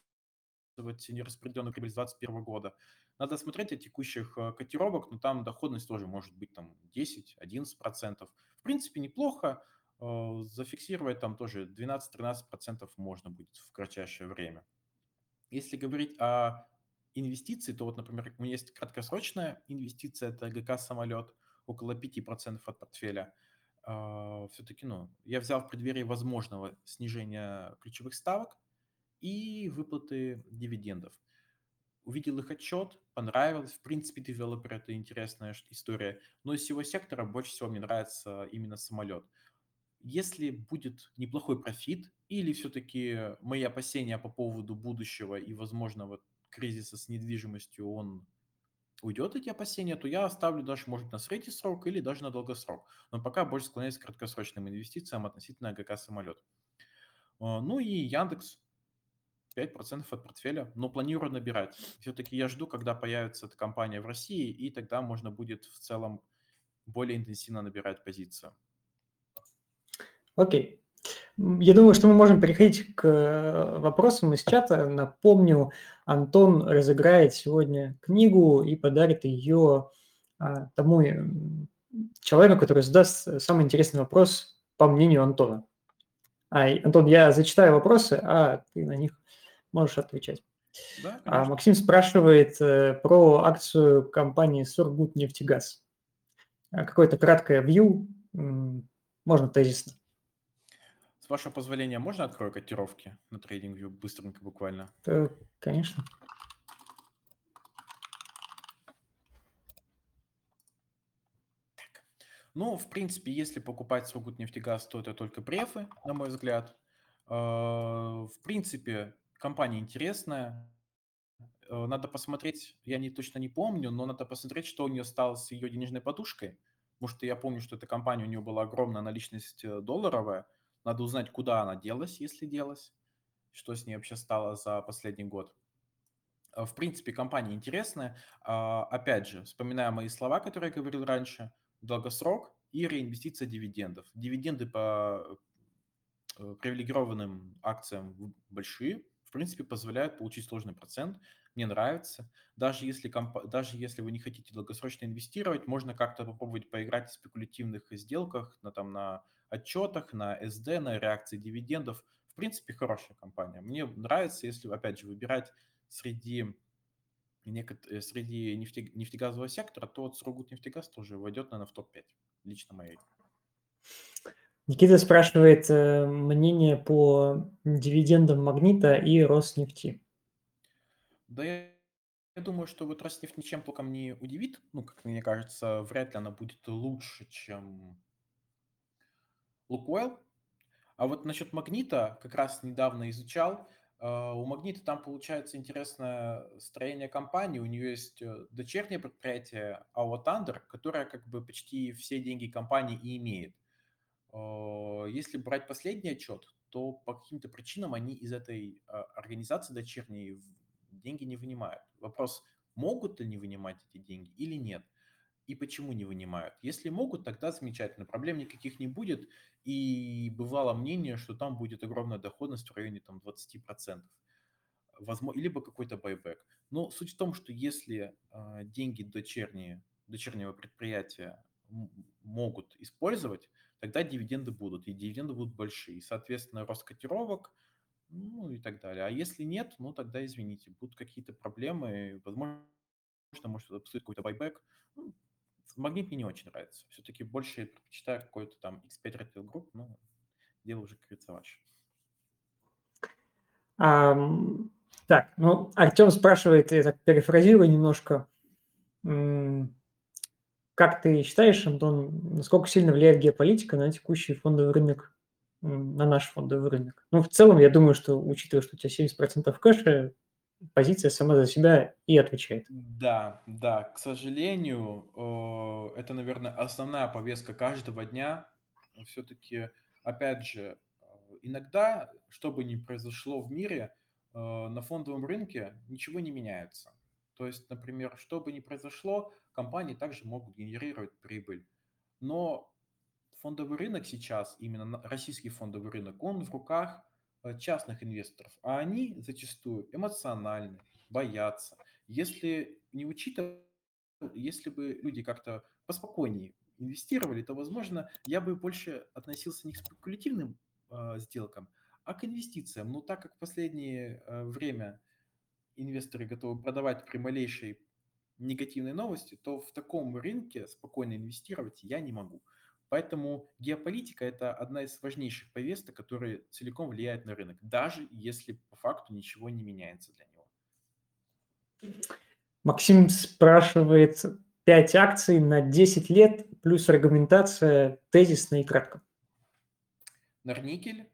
нераспределенную прибыль с 2021 года. Надо смотреть от текущих э, котировок, но там доходность тоже может быть там 10-11%. В принципе, неплохо. Э, Зафиксировать там тоже 12-13% можно будет в кратчайшее время. Если говорить о инвестиции, то вот, например, у меня есть краткосрочная инвестиция, это ГК «Самолет», около 5% от портфеля. Все-таки, ну, я взял в преддверии возможного снижения ключевых ставок и выплаты дивидендов. Увидел их отчет, понравилось. В принципе, девелопер – это интересная история. Но из всего сектора больше всего мне нравится именно самолет. Если будет неплохой профит, или все-таки мои опасения по поводу будущего и возможного кризиса с недвижимостью, он уйдет, эти опасения, то я оставлю даже, может, на средний срок или даже на долгосрок. Но пока больше склоняюсь к краткосрочным инвестициям относительно ГК «Самолет». А, Ну и Яндекс, 5% от портфеля, но планирую набирать. Все-таки я жду, когда появится эта компания в России, и тогда можно будет в целом более интенсивно набирать позицию. Окей. Я думаю, что мы можем переходить к э, вопросам из чата. Напомню, Антон разыграет сегодня книгу и подарит ее а, тому человеку, который задаст самый интересный вопрос по мнению Антона. А, Антон, я зачитаю вопросы, а ты на них можешь отвечать. Да, А. Максим спрашивает э, про акцию компании Сургутнефтегаз. А, Какое-то краткое вью, можно тезисно. С вашего позволения, можно открою котировки на TradingView быстренько буквально? Э, Конечно. Ну, в принципе, если покупать Сургутнефтегаз, то это только префы, на мой взгляд. Э, В принципе, компания интересная. Э, Надо посмотреть, я не точно не помню, но надо посмотреть, что у нее стало с ее денежной подушкой. Потому что я помню, что эта компания, у нее была огромная наличность долларовая. Надо узнать, куда она делась, если делась, что с ней вообще стало за последний год. Э, В принципе, компания интересная. А, Опять же, вспоминая мои слова, которые я говорил раньше, долгосрок и реинвестиция дивидендов. Дивиденды по э, привилегированным акциям большие, в принципе, позволяют получить сложный процент. мне нравится. Даже если, комп... Даже если вы не хотите долгосрочно инвестировать, можно как-то попробовать поиграть в спекулятивных сделках, на, там, на отчетах, на SD, на реакции дивидендов. В принципе, хорошая компания. Мне нравится, если, опять же, выбирать среди некотор... среди нефте... нефтегазового сектора, то Сургутнефтегаз тоже войдет, наверное, в топ-5, лично моей. Никита спрашивает э, мнение по дивидендам Магнита и Роснефти. Да я, я думаю, что вот Роснефть ничем толком не удивит. Ну, как мне кажется, вряд ли она будет лучше, чем Лукойл. А вот насчет Магнита как раз недавно изучал. А, у Магнита там получается интересное строение компании. У нее есть э, дочернее предприятие AO Thunder, которое как бы почти все деньги компании и имеет. А, если брать последний отчет, то по каким-то причинам они из этой а, организации дочерней деньги не вынимают. Вопрос, могут ли они вынимать эти деньги или нет? И почему не вынимают? Если могут, тогда замечательно, проблем никаких не будет. И бывало мнение, что там будет огромная доходность в районе там, 20%. Возможно, либо какой-то байбек. Но суть в том, что если э, деньги дочерние, дочернего предприятия могут использовать, тогда дивиденды будут, и дивиденды будут большие. Соответственно, рост котировок, ну и так далее. А если нет, ну тогда извините, будут какие-то проблемы, возможно, может обсудить какой-то байбек. Ну, магнит мне не очень нравится. Все-таки больше предпочитаю какой-то там X5 Retail Group, но дело уже, как говорится, ваше. Um, так, ну, Артем спрашивает, я так перефразирую немножко, как ты считаешь, Антон, насколько сильно влияет геополитика на текущий фондовый рынок, на наш фондовый рынок? Ну, в целом, я думаю, что, учитывая, что у тебя 70% кэша, позиция сама за себя и отвечает. Да, да, к сожалению, э, это, наверное, основная повестка каждого дня. Все-таки, опять же, э, иногда, что бы ни произошло в мире, э, на фондовом рынке ничего не меняется. То есть, например, что бы ни произошло, компании также могут генерировать прибыль. Но фондовый рынок сейчас, именно российский фондовый рынок, он в руках частных инвесторов, а они зачастую эмоциональны, боятся. Если не учитывать, если бы люди как-то поспокойнее инвестировали, то, возможно, я бы больше относился не к спекулятивным э, сделкам, а к инвестициям. Но так как в последнее э, время инвесторы готовы продавать при малейшей негативной новости, то в таком рынке спокойно инвестировать я не могу. Поэтому геополитика – это одна из важнейших повесток, которые целиком влияет на рынок, даже если по факту ничего не меняется для него. Максим спрашивает 5 акций на 10 лет плюс аргументация тезисно и кратко. Норникель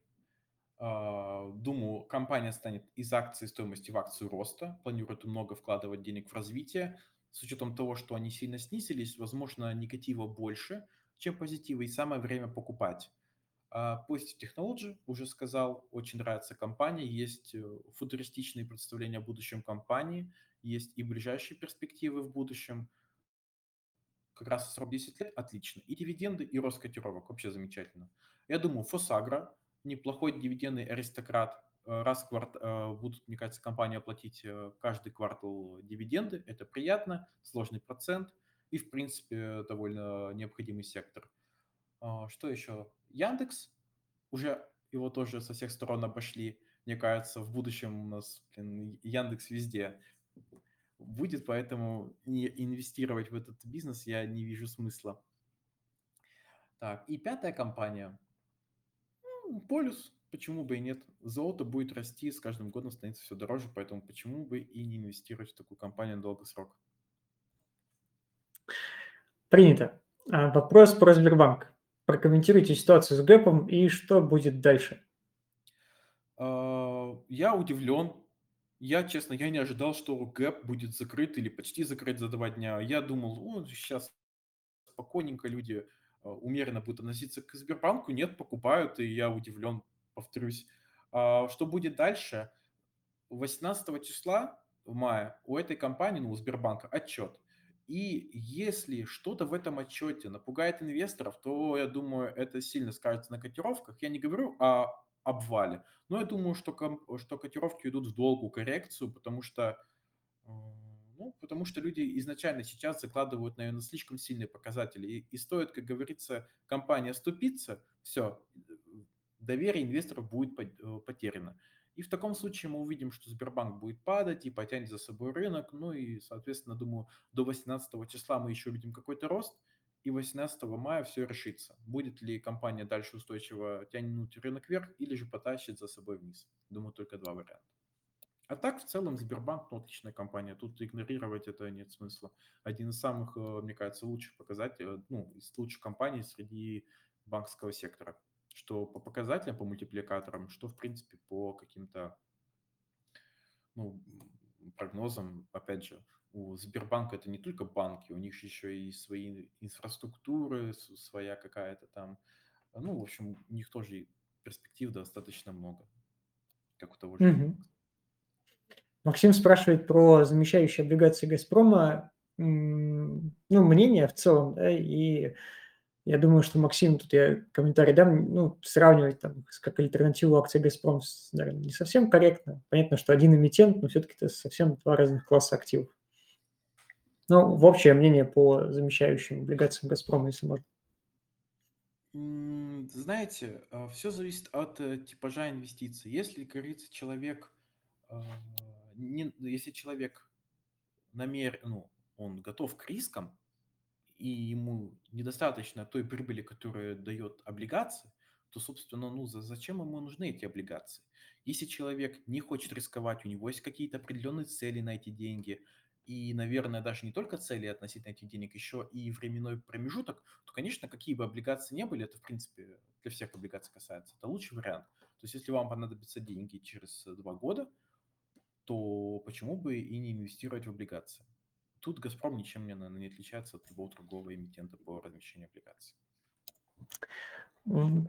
а, думаю, компания станет из акций стоимости в акцию роста, планирует много вкладывать денег в развитие. С учетом того, что они сильно снизились, возможно, негатива больше, чем позитива, и самое время покупать. А, Positive Technology, уже сказал, очень нравится компания, есть э, футуристичные представления о будущем компании, есть и ближайшие перспективы в будущем. Как раз срок 10 лет отлично. И дивиденды, и рост котировок, вообще замечательно. Я думаю, Фосагра, неплохой дивидендный аристократ. Э, раз кварт, э, будут, мне кажется, компания платить каждый квартал дивиденды. Это приятно, сложный процент и, в принципе, довольно необходимый сектор. А, что еще? Яндекс. Уже его тоже со всех сторон обошли. Мне кажется, в будущем у нас блин, Яндекс везде будет, поэтому не инвестировать в этот бизнес я не вижу смысла. Так, и пятая компания – полюс, почему бы и нет. Золото будет расти, с каждым годом становится все дороже, поэтому почему бы и не инвестировать в такую компанию на долгосрок. Принято. А, вопрос про Сбербанк. Прокомментируйте ситуацию с гэпом и что будет дальше. А, я удивлен. Я, честно, я не ожидал, что гэп будет закрыт или почти закрыт за два дня. Я думал, сейчас спокойненько люди Э, умеренно будут относиться к Сбербанку, нет, покупают, и я удивлен, повторюсь. А что будет дальше? 18 числа в мае у этой компании, ну, у Сбербанка, отчет. И если что-то в этом отчете напугает инвесторов, то, я думаю, это сильно скажется на котировках. Я не говорю о обвале, но я думаю, что, что котировки идут в долгую коррекцию, потому что А, Ну, потому что люди изначально сейчас закладывают, наверное, слишком сильные показатели. И, и стоит, как говорится, компания ступиться, все, доверие инвесторов будет э, потеряно. И в таком случае мы увидим, что Сбербанк будет падать и потянет за собой рынок. Ну и, соответственно, думаю, до 18 числа мы еще увидим какой-то рост, и 18 мая все решится. Будет ли компания дальше устойчиво тянуть рынок вверх или же потащит за собой вниз. Думаю, только два варианта. А так, в целом, Сбербанк, ну, отличная компания. Тут игнорировать это нет смысла. Один из самых, э, мне кажется, лучших показателей, ну, из лучших компаний среди банковского сектора. Что по показателям, по мультипликаторам, что, в принципе, по каким-то ну, прогнозам, опять же, у Сбербанка это не только банки, у них еще и свои инфраструктуры, своя какая-то там, ну, в общем, у них тоже перспектив достаточно много, как у того же Мгм. Максим спрашивает про замещающие облигации «Газпрома». Ну, мнение в целом, да, и я думаю, что Максим, тут я комментарий дам, ну, сравнивать там как альтернативу акций «Газпром», наверное, не совсем корректно. Понятно, что один эмитент, но все-таки это совсем два разных класса активов. Ну, в общее мнение по замещающим облигациям «Газпрома», если можно. Знаете, все зависит от э, типажа инвестиций. Если, как говорится, человек, а, не- если человек намер, ну, он готов к рискам, и ему недостаточно той прибыли, которую дает облигация, то, собственно, ну, за- зачем ему нужны эти облигации? Если человек не хочет рисковать, у него есть какие-то определенные цели на эти деньги, и, наверное, даже не только цели относительно этих денег, еще и временной промежуток, то, конечно, какие бы облигации не были, это, в принципе, для всех облигаций касается, это лучший вариант. То есть, если вам понадобятся деньги через два года, то почему бы и не инвестировать в облигации? Тут «Газпром» ничем, не, наверное, не отличается от любого другого эмитента по размещению облигаций.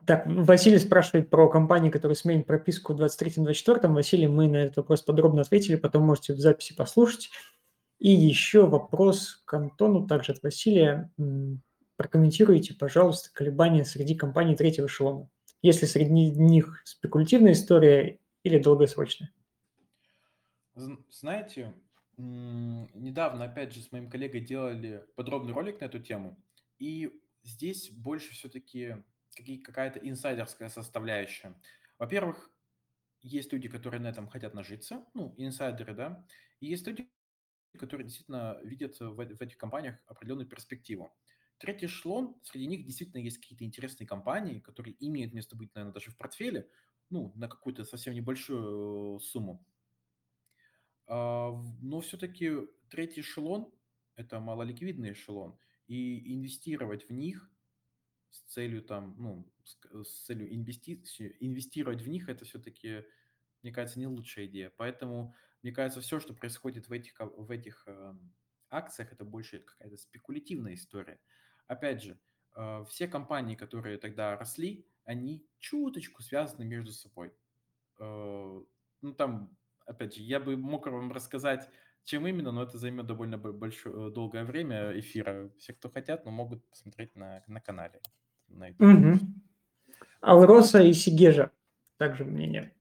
Так, Василий спрашивает про компании, которые сменят прописку в 23-24. Василий, мы на этот вопрос подробно ответили, потом можете в записи послушать. И еще вопрос к Антону, также от Василия. Прокомментируйте, пожалуйста, колебания среди компаний третьего эшелона. Если среди них спекулятивная история или долгосрочная? Зн- Знаете, недавно, опять же, с моим коллегой делали подробный ролик на эту тему, и здесь больше все-таки какая-то инсайдерская составляющая. Во-первых, есть люди, которые на этом хотят нажиться, ну, инсайдеры, да, и есть люди, которые действительно видят в, в этих компаниях определенную перспективу. Третий эшелон, среди них действительно есть какие-то интересные компании, которые имеют место быть, наверное, даже в портфеле, ну, на какую-то совсем небольшую э, сумму. А, Но все-таки третий эшелон– это малоликвидный эшелон, и инвестировать в них с целью там, ну, с, с целью инвестиций, инвестировать в них, это все-таки, мне кажется, не лучшая идея. Поэтому, мне кажется, все, что происходит в этих, ко- в этих эм, акциях, это больше какая-то спекулятивная история. Опять же, э, все компании, которые тогда росли, они чуточку связаны между собой. Э, Ну, там, опять же, я бы мог вам рассказать, чем именно, но это займет довольно бо- большое, долгое время эфира. Все, кто хотят, но могут посмотреть на, на канале. На YouTube. Мгм. Алроса и Сигежа, также мнение.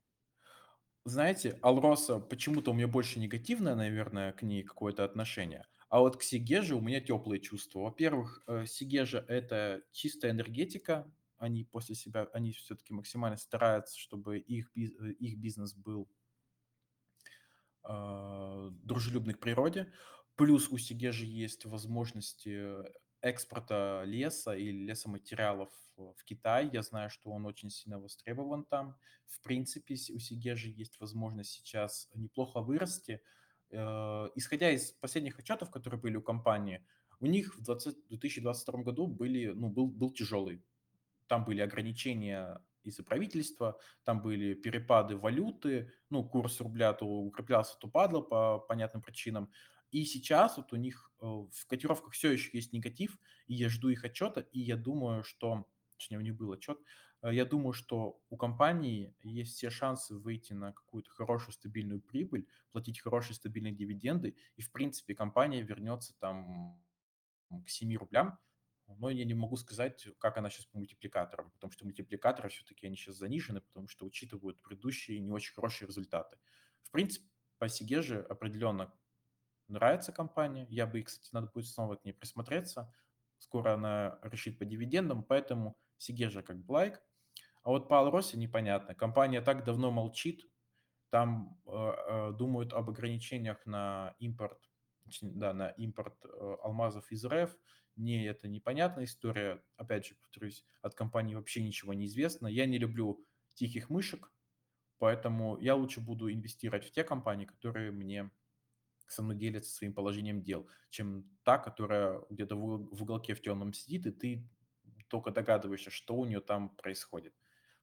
Знаете, Алроса почему-то у меня больше негативное, наверное, к ней какое-то отношение. А вот к Сигеже у меня теплые чувства. Во-первых, э, Сигежа – это чистая энергетика. Они после себя, они все-таки максимально стараются, чтобы их, их бизнес был а, дружелюбный к природе. Плюс у Сигежи есть возможности экспорта леса и лесоматериалов в Китай. Я знаю, что он очень сильно востребован там. В принципе, у Сигежи есть возможность сейчас неплохо вырасти. Э, Исходя из последних отчетов, которые были у компании, у них в 20 2022 году были, ну, был, был тяжелый там были ограничения из-за правительства, там были перепады валюты, ну, курс рубля то укреплялся, то падал по понятным причинам. И сейчас вот у них э, в котировках все еще есть негатив, и я жду их отчета, и я думаю, что, точнее, у них был отчет, э, я думаю, что у компании есть все шансы выйти на какую-то хорошую стабильную прибыль, платить хорошие стабильные дивиденды, и, в принципе, компания вернется там к 7 рублям, но я не могу сказать, как она сейчас по мультипликаторам, потому что мультипликаторы все-таки они сейчас занижены, потому что учитывают предыдущие не очень хорошие результаты. В принципе, по Сиге же определенно нравится компания. Я бы, кстати, надо будет снова к ней присмотреться. Скоро она решит по дивидендам, поэтому Сигежа как бы лайк. А вот по Алросе непонятно. Компания так давно молчит, там э, э, думают об ограничениях на импорт, да, на импорт э, алмазов из РФ. Не, это непонятная история. Опять же, повторюсь, от компании вообще ничего не известно. Я не люблю тихих мышек, поэтому я лучше буду инвестировать в те компании, которые мне со мной делятся своим положением дел, чем та, которая где-то в уголке в темном сидит, и ты только догадываешься, что у нее там происходит.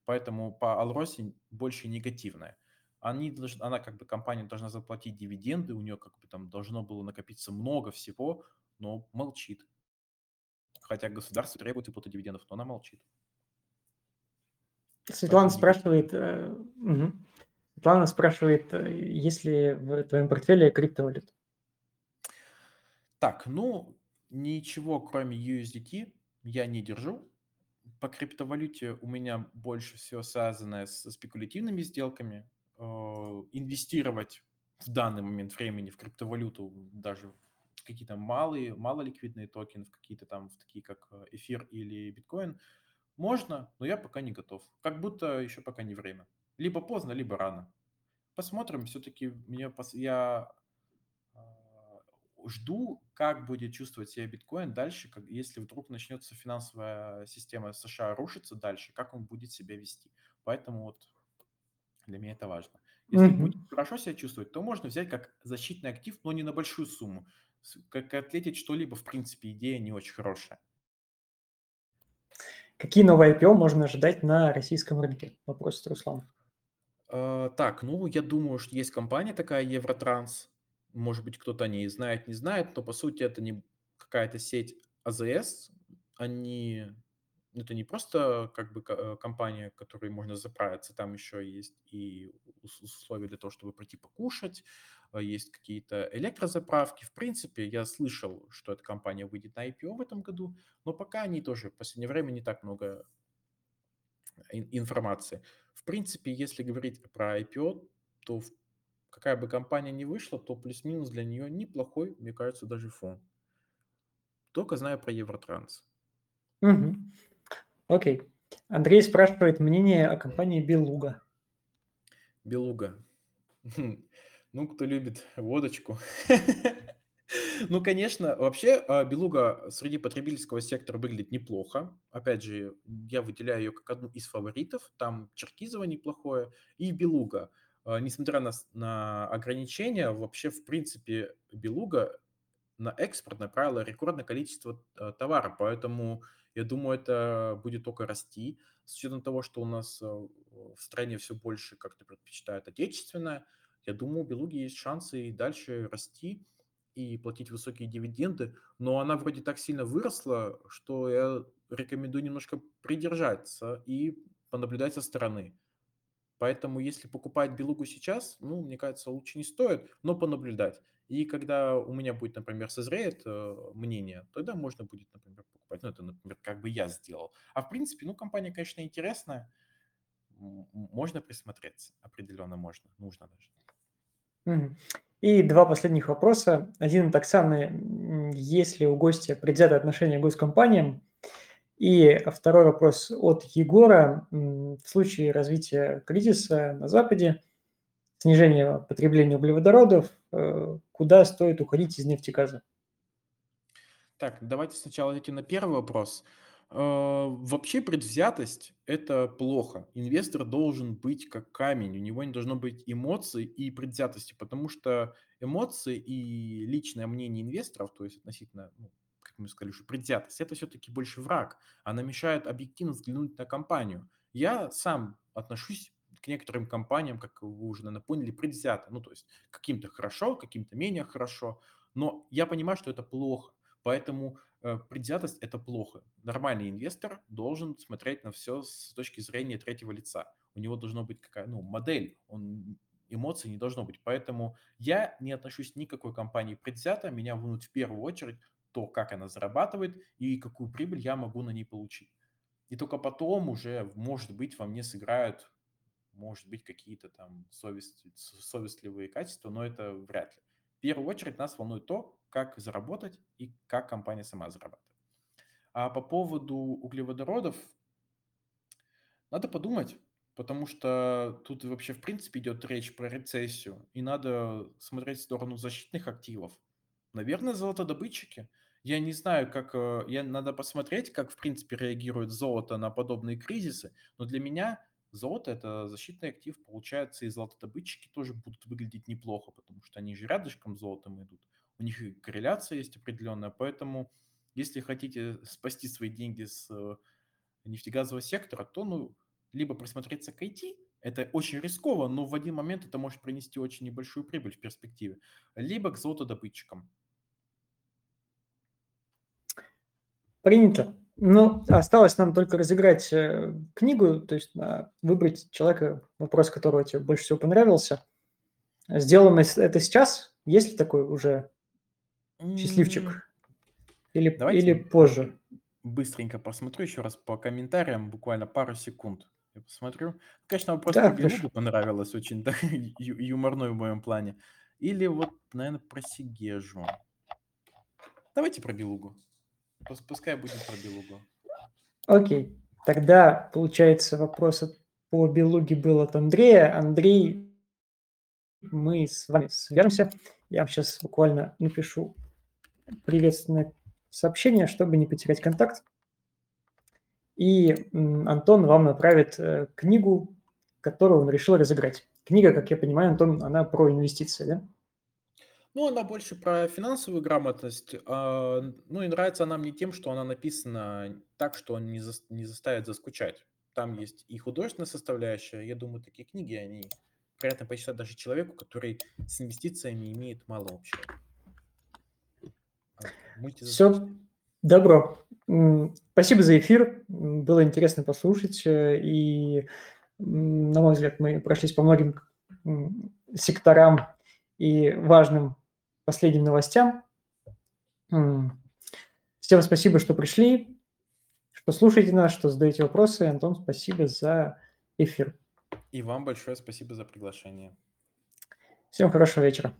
Поэтому по Алросе больше негативное. Они должны, она как бы компания должна заплатить дивиденды, у нее как бы там должно было накопиться много всего, но молчит. Хотя государство требует выплаты дивидендов, но она молчит. Светлана спрашивает, э, угу. Светлана спрашивает, э, есть ли в твоем портфеле криптовалют? Так, ну, ничего кроме USDT я не держу. По криптовалюте у меня больше всего связано с спекулятивными сделками. Э, инвестировать в данный момент времени в криптовалюту даже какие-то малые, малоликвидные токены, в какие-то там, в такие как э, эфир или биткоин, можно, но я пока не готов. Как будто еще пока не время. Либо поздно, либо рано. Посмотрим. Все-таки мне, я жду, как будет чувствовать себя биткоин дальше, как, если вдруг начнется финансовая система США рушиться дальше, как он будет себя вести. Поэтому вот для меня это важно. Если mm-hmm. будет хорошо себя чувствовать, то можно взять как защитный актив, но не на большую сумму. Как ответить что-либо, в принципе, идея не очень хорошая. Какие новые IPO можно ожидать на российском рынке? Вопрос Руслан. Uh, так, ну, я думаю, что есть компания такая, Евротранс. Может быть, кто-то о ней знает, не знает, но, по сути, это не какая-то сеть АЗС. Они это не просто как бы компания, которой можно заправиться, там еще есть и условия для того, чтобы пройти покушать, а, есть какие-то электрозаправки. В принципе, я слышал, что эта компания выйдет на IPO в этом году, но пока они тоже в последнее время не так много информации. В принципе, если говорить про IPO, то какая бы компания ни вышла, то плюс-минус для нее неплохой, мне кажется, даже фон. Только знаю про Евротранс. Угу. Окей. Андрей спрашивает мнение о компании Белуга. Белуга. *laughs* Ну, кто любит водочку. *laughs* Ну, конечно, вообще а, Белуга среди потребительского сектора выглядит неплохо. Опять же, я выделяю ее как одну из фаворитов. Там Черкизово неплохое и Белуга. А, несмотря на, на ограничения, вообще, в принципе, Белуга на экспорт направила рекордное количество а, товара, поэтому я думаю, это будет только расти, с учетом того, что у нас в стране все больше как-то предпочитают отечественное. Я думаю, у Белуги есть шансы и дальше расти и платить высокие дивиденды, но она вроде так сильно выросла, что я рекомендую немножко придержаться и понаблюдать со стороны. Поэтому если покупать Белугу сейчас, ну, мне кажется, лучше не стоит, но понаблюдать. И когда у меня будет, например, созреет э, мнение, тогда можно будет, например, покупать. Ну, это, например, как бы я сделал. А в принципе, ну, компания, конечно, интересная. Можно присмотреться. Определенно можно. Нужно даже. И два последних вопроса. Один так самый, если у гостя предвзятое отношение к госкомпаниям, и второй вопрос от Егора. В случае развития кризиса на Западе, снижения потребления углеводородов, э, куда стоит уходить из нефтегаза? Так, давайте сначала ответим на первый вопрос. Э, вообще предвзятость– это плохо. Инвестор должен быть как камень, у него не должно быть эмоций и предвзятости, потому что эмоции и личное мнение инвесторов, то есть относительно ну, как мы сказали, что предвзятость, это все-таки больше враг. Она мешает объективно взглянуть на компанию. Я сам отношусь к некоторым компаниям, как вы уже, наверное, поняли, предвзято. Ну, то есть каким-то хорошо, каким-то менее хорошо. Но я понимаю, что это плохо. Поэтому предвзятость – это плохо. Нормальный инвестор должен смотреть на все с точки зрения третьего лица. У него должна быть какая ну, модель, он эмоций не должно быть. Поэтому я не отношусь ни к какой компании предвзято. Меня волнует в первую очередь то, как она зарабатывает и какую прибыль я могу на ней получить. И только потом уже, может быть, во мне сыграют, может быть, какие-то там совесть, совестливые качества, но это вряд ли. первую очередь нас волнует то, как заработать и как компания сама зарабатывает. А по поводу углеводородов надо подумать, потому что тут вообще в принципе идет речь про рецессию, и надо смотреть в сторону защитных активов. Наверное, золотодобытчики. Я не знаю, как... э, Я, надо посмотреть, как в принципе реагирует золото на подобные кризисы, но для меня золото – это защитный актив, получается, и золотодобытчики тоже будут выглядеть неплохо, потому что они же рядышком с золотом идут. У них и корреляция есть определенная, поэтому если хотите спасти свои деньги с э, нефтегазового сектора, то ну, либо присмотреться к IT, это очень рисково, но в один момент это может принести очень небольшую прибыль в перспективе, либо к золотодобытчикам. Принято. Ну, осталось нам только разыграть э, книгу, то есть а, выбрать человека, вопрос которого тебе больше всего понравился. Сделано это сейчас? Есть ли такой уже счастливчик? Или, Давайте или позже? быстренько посмотрю еще раз по комментариям, буквально пару секунд. Я посмотрю. Конечно, вопрос Да, про понравилось, очень да, *laughs* ю- юморной в моем плане. Или вот, наверное, про Сигежу. Давайте про белугу. Пус- Пускай будет про белугу. Окей. Тогда, получается, вопрос по Белуге был от Андрея. Андрей, мы с вами свяжемся. Я вам сейчас буквально напишу приветственное сообщение, чтобы не потерять контакт. И Антон вам направит э, книгу, которую он решил разыграть. Книга, как я понимаю, Антон, она про инвестиции, да? Ну, она больше про финансовую грамотность. а, Ну и нравится она мне тем, что она написана так, что он не, зас- не заставит заскучать. Там есть и художественная составляющая. Я думаю, такие книги, они приятно почитать даже человеку, который с инвестициями имеет мало общего. Мультизадачность. Все, добро. Спасибо за эфир. Было интересно послушать. э, И, на мой взгляд, мы прошлись по многим секторам и важным последним новостям. Всем спасибо, что пришли, что слушаете нас, что задаете вопросы. Антон, спасибо за эфир. И вам большое спасибо за приглашение. Всем хорошего вечера.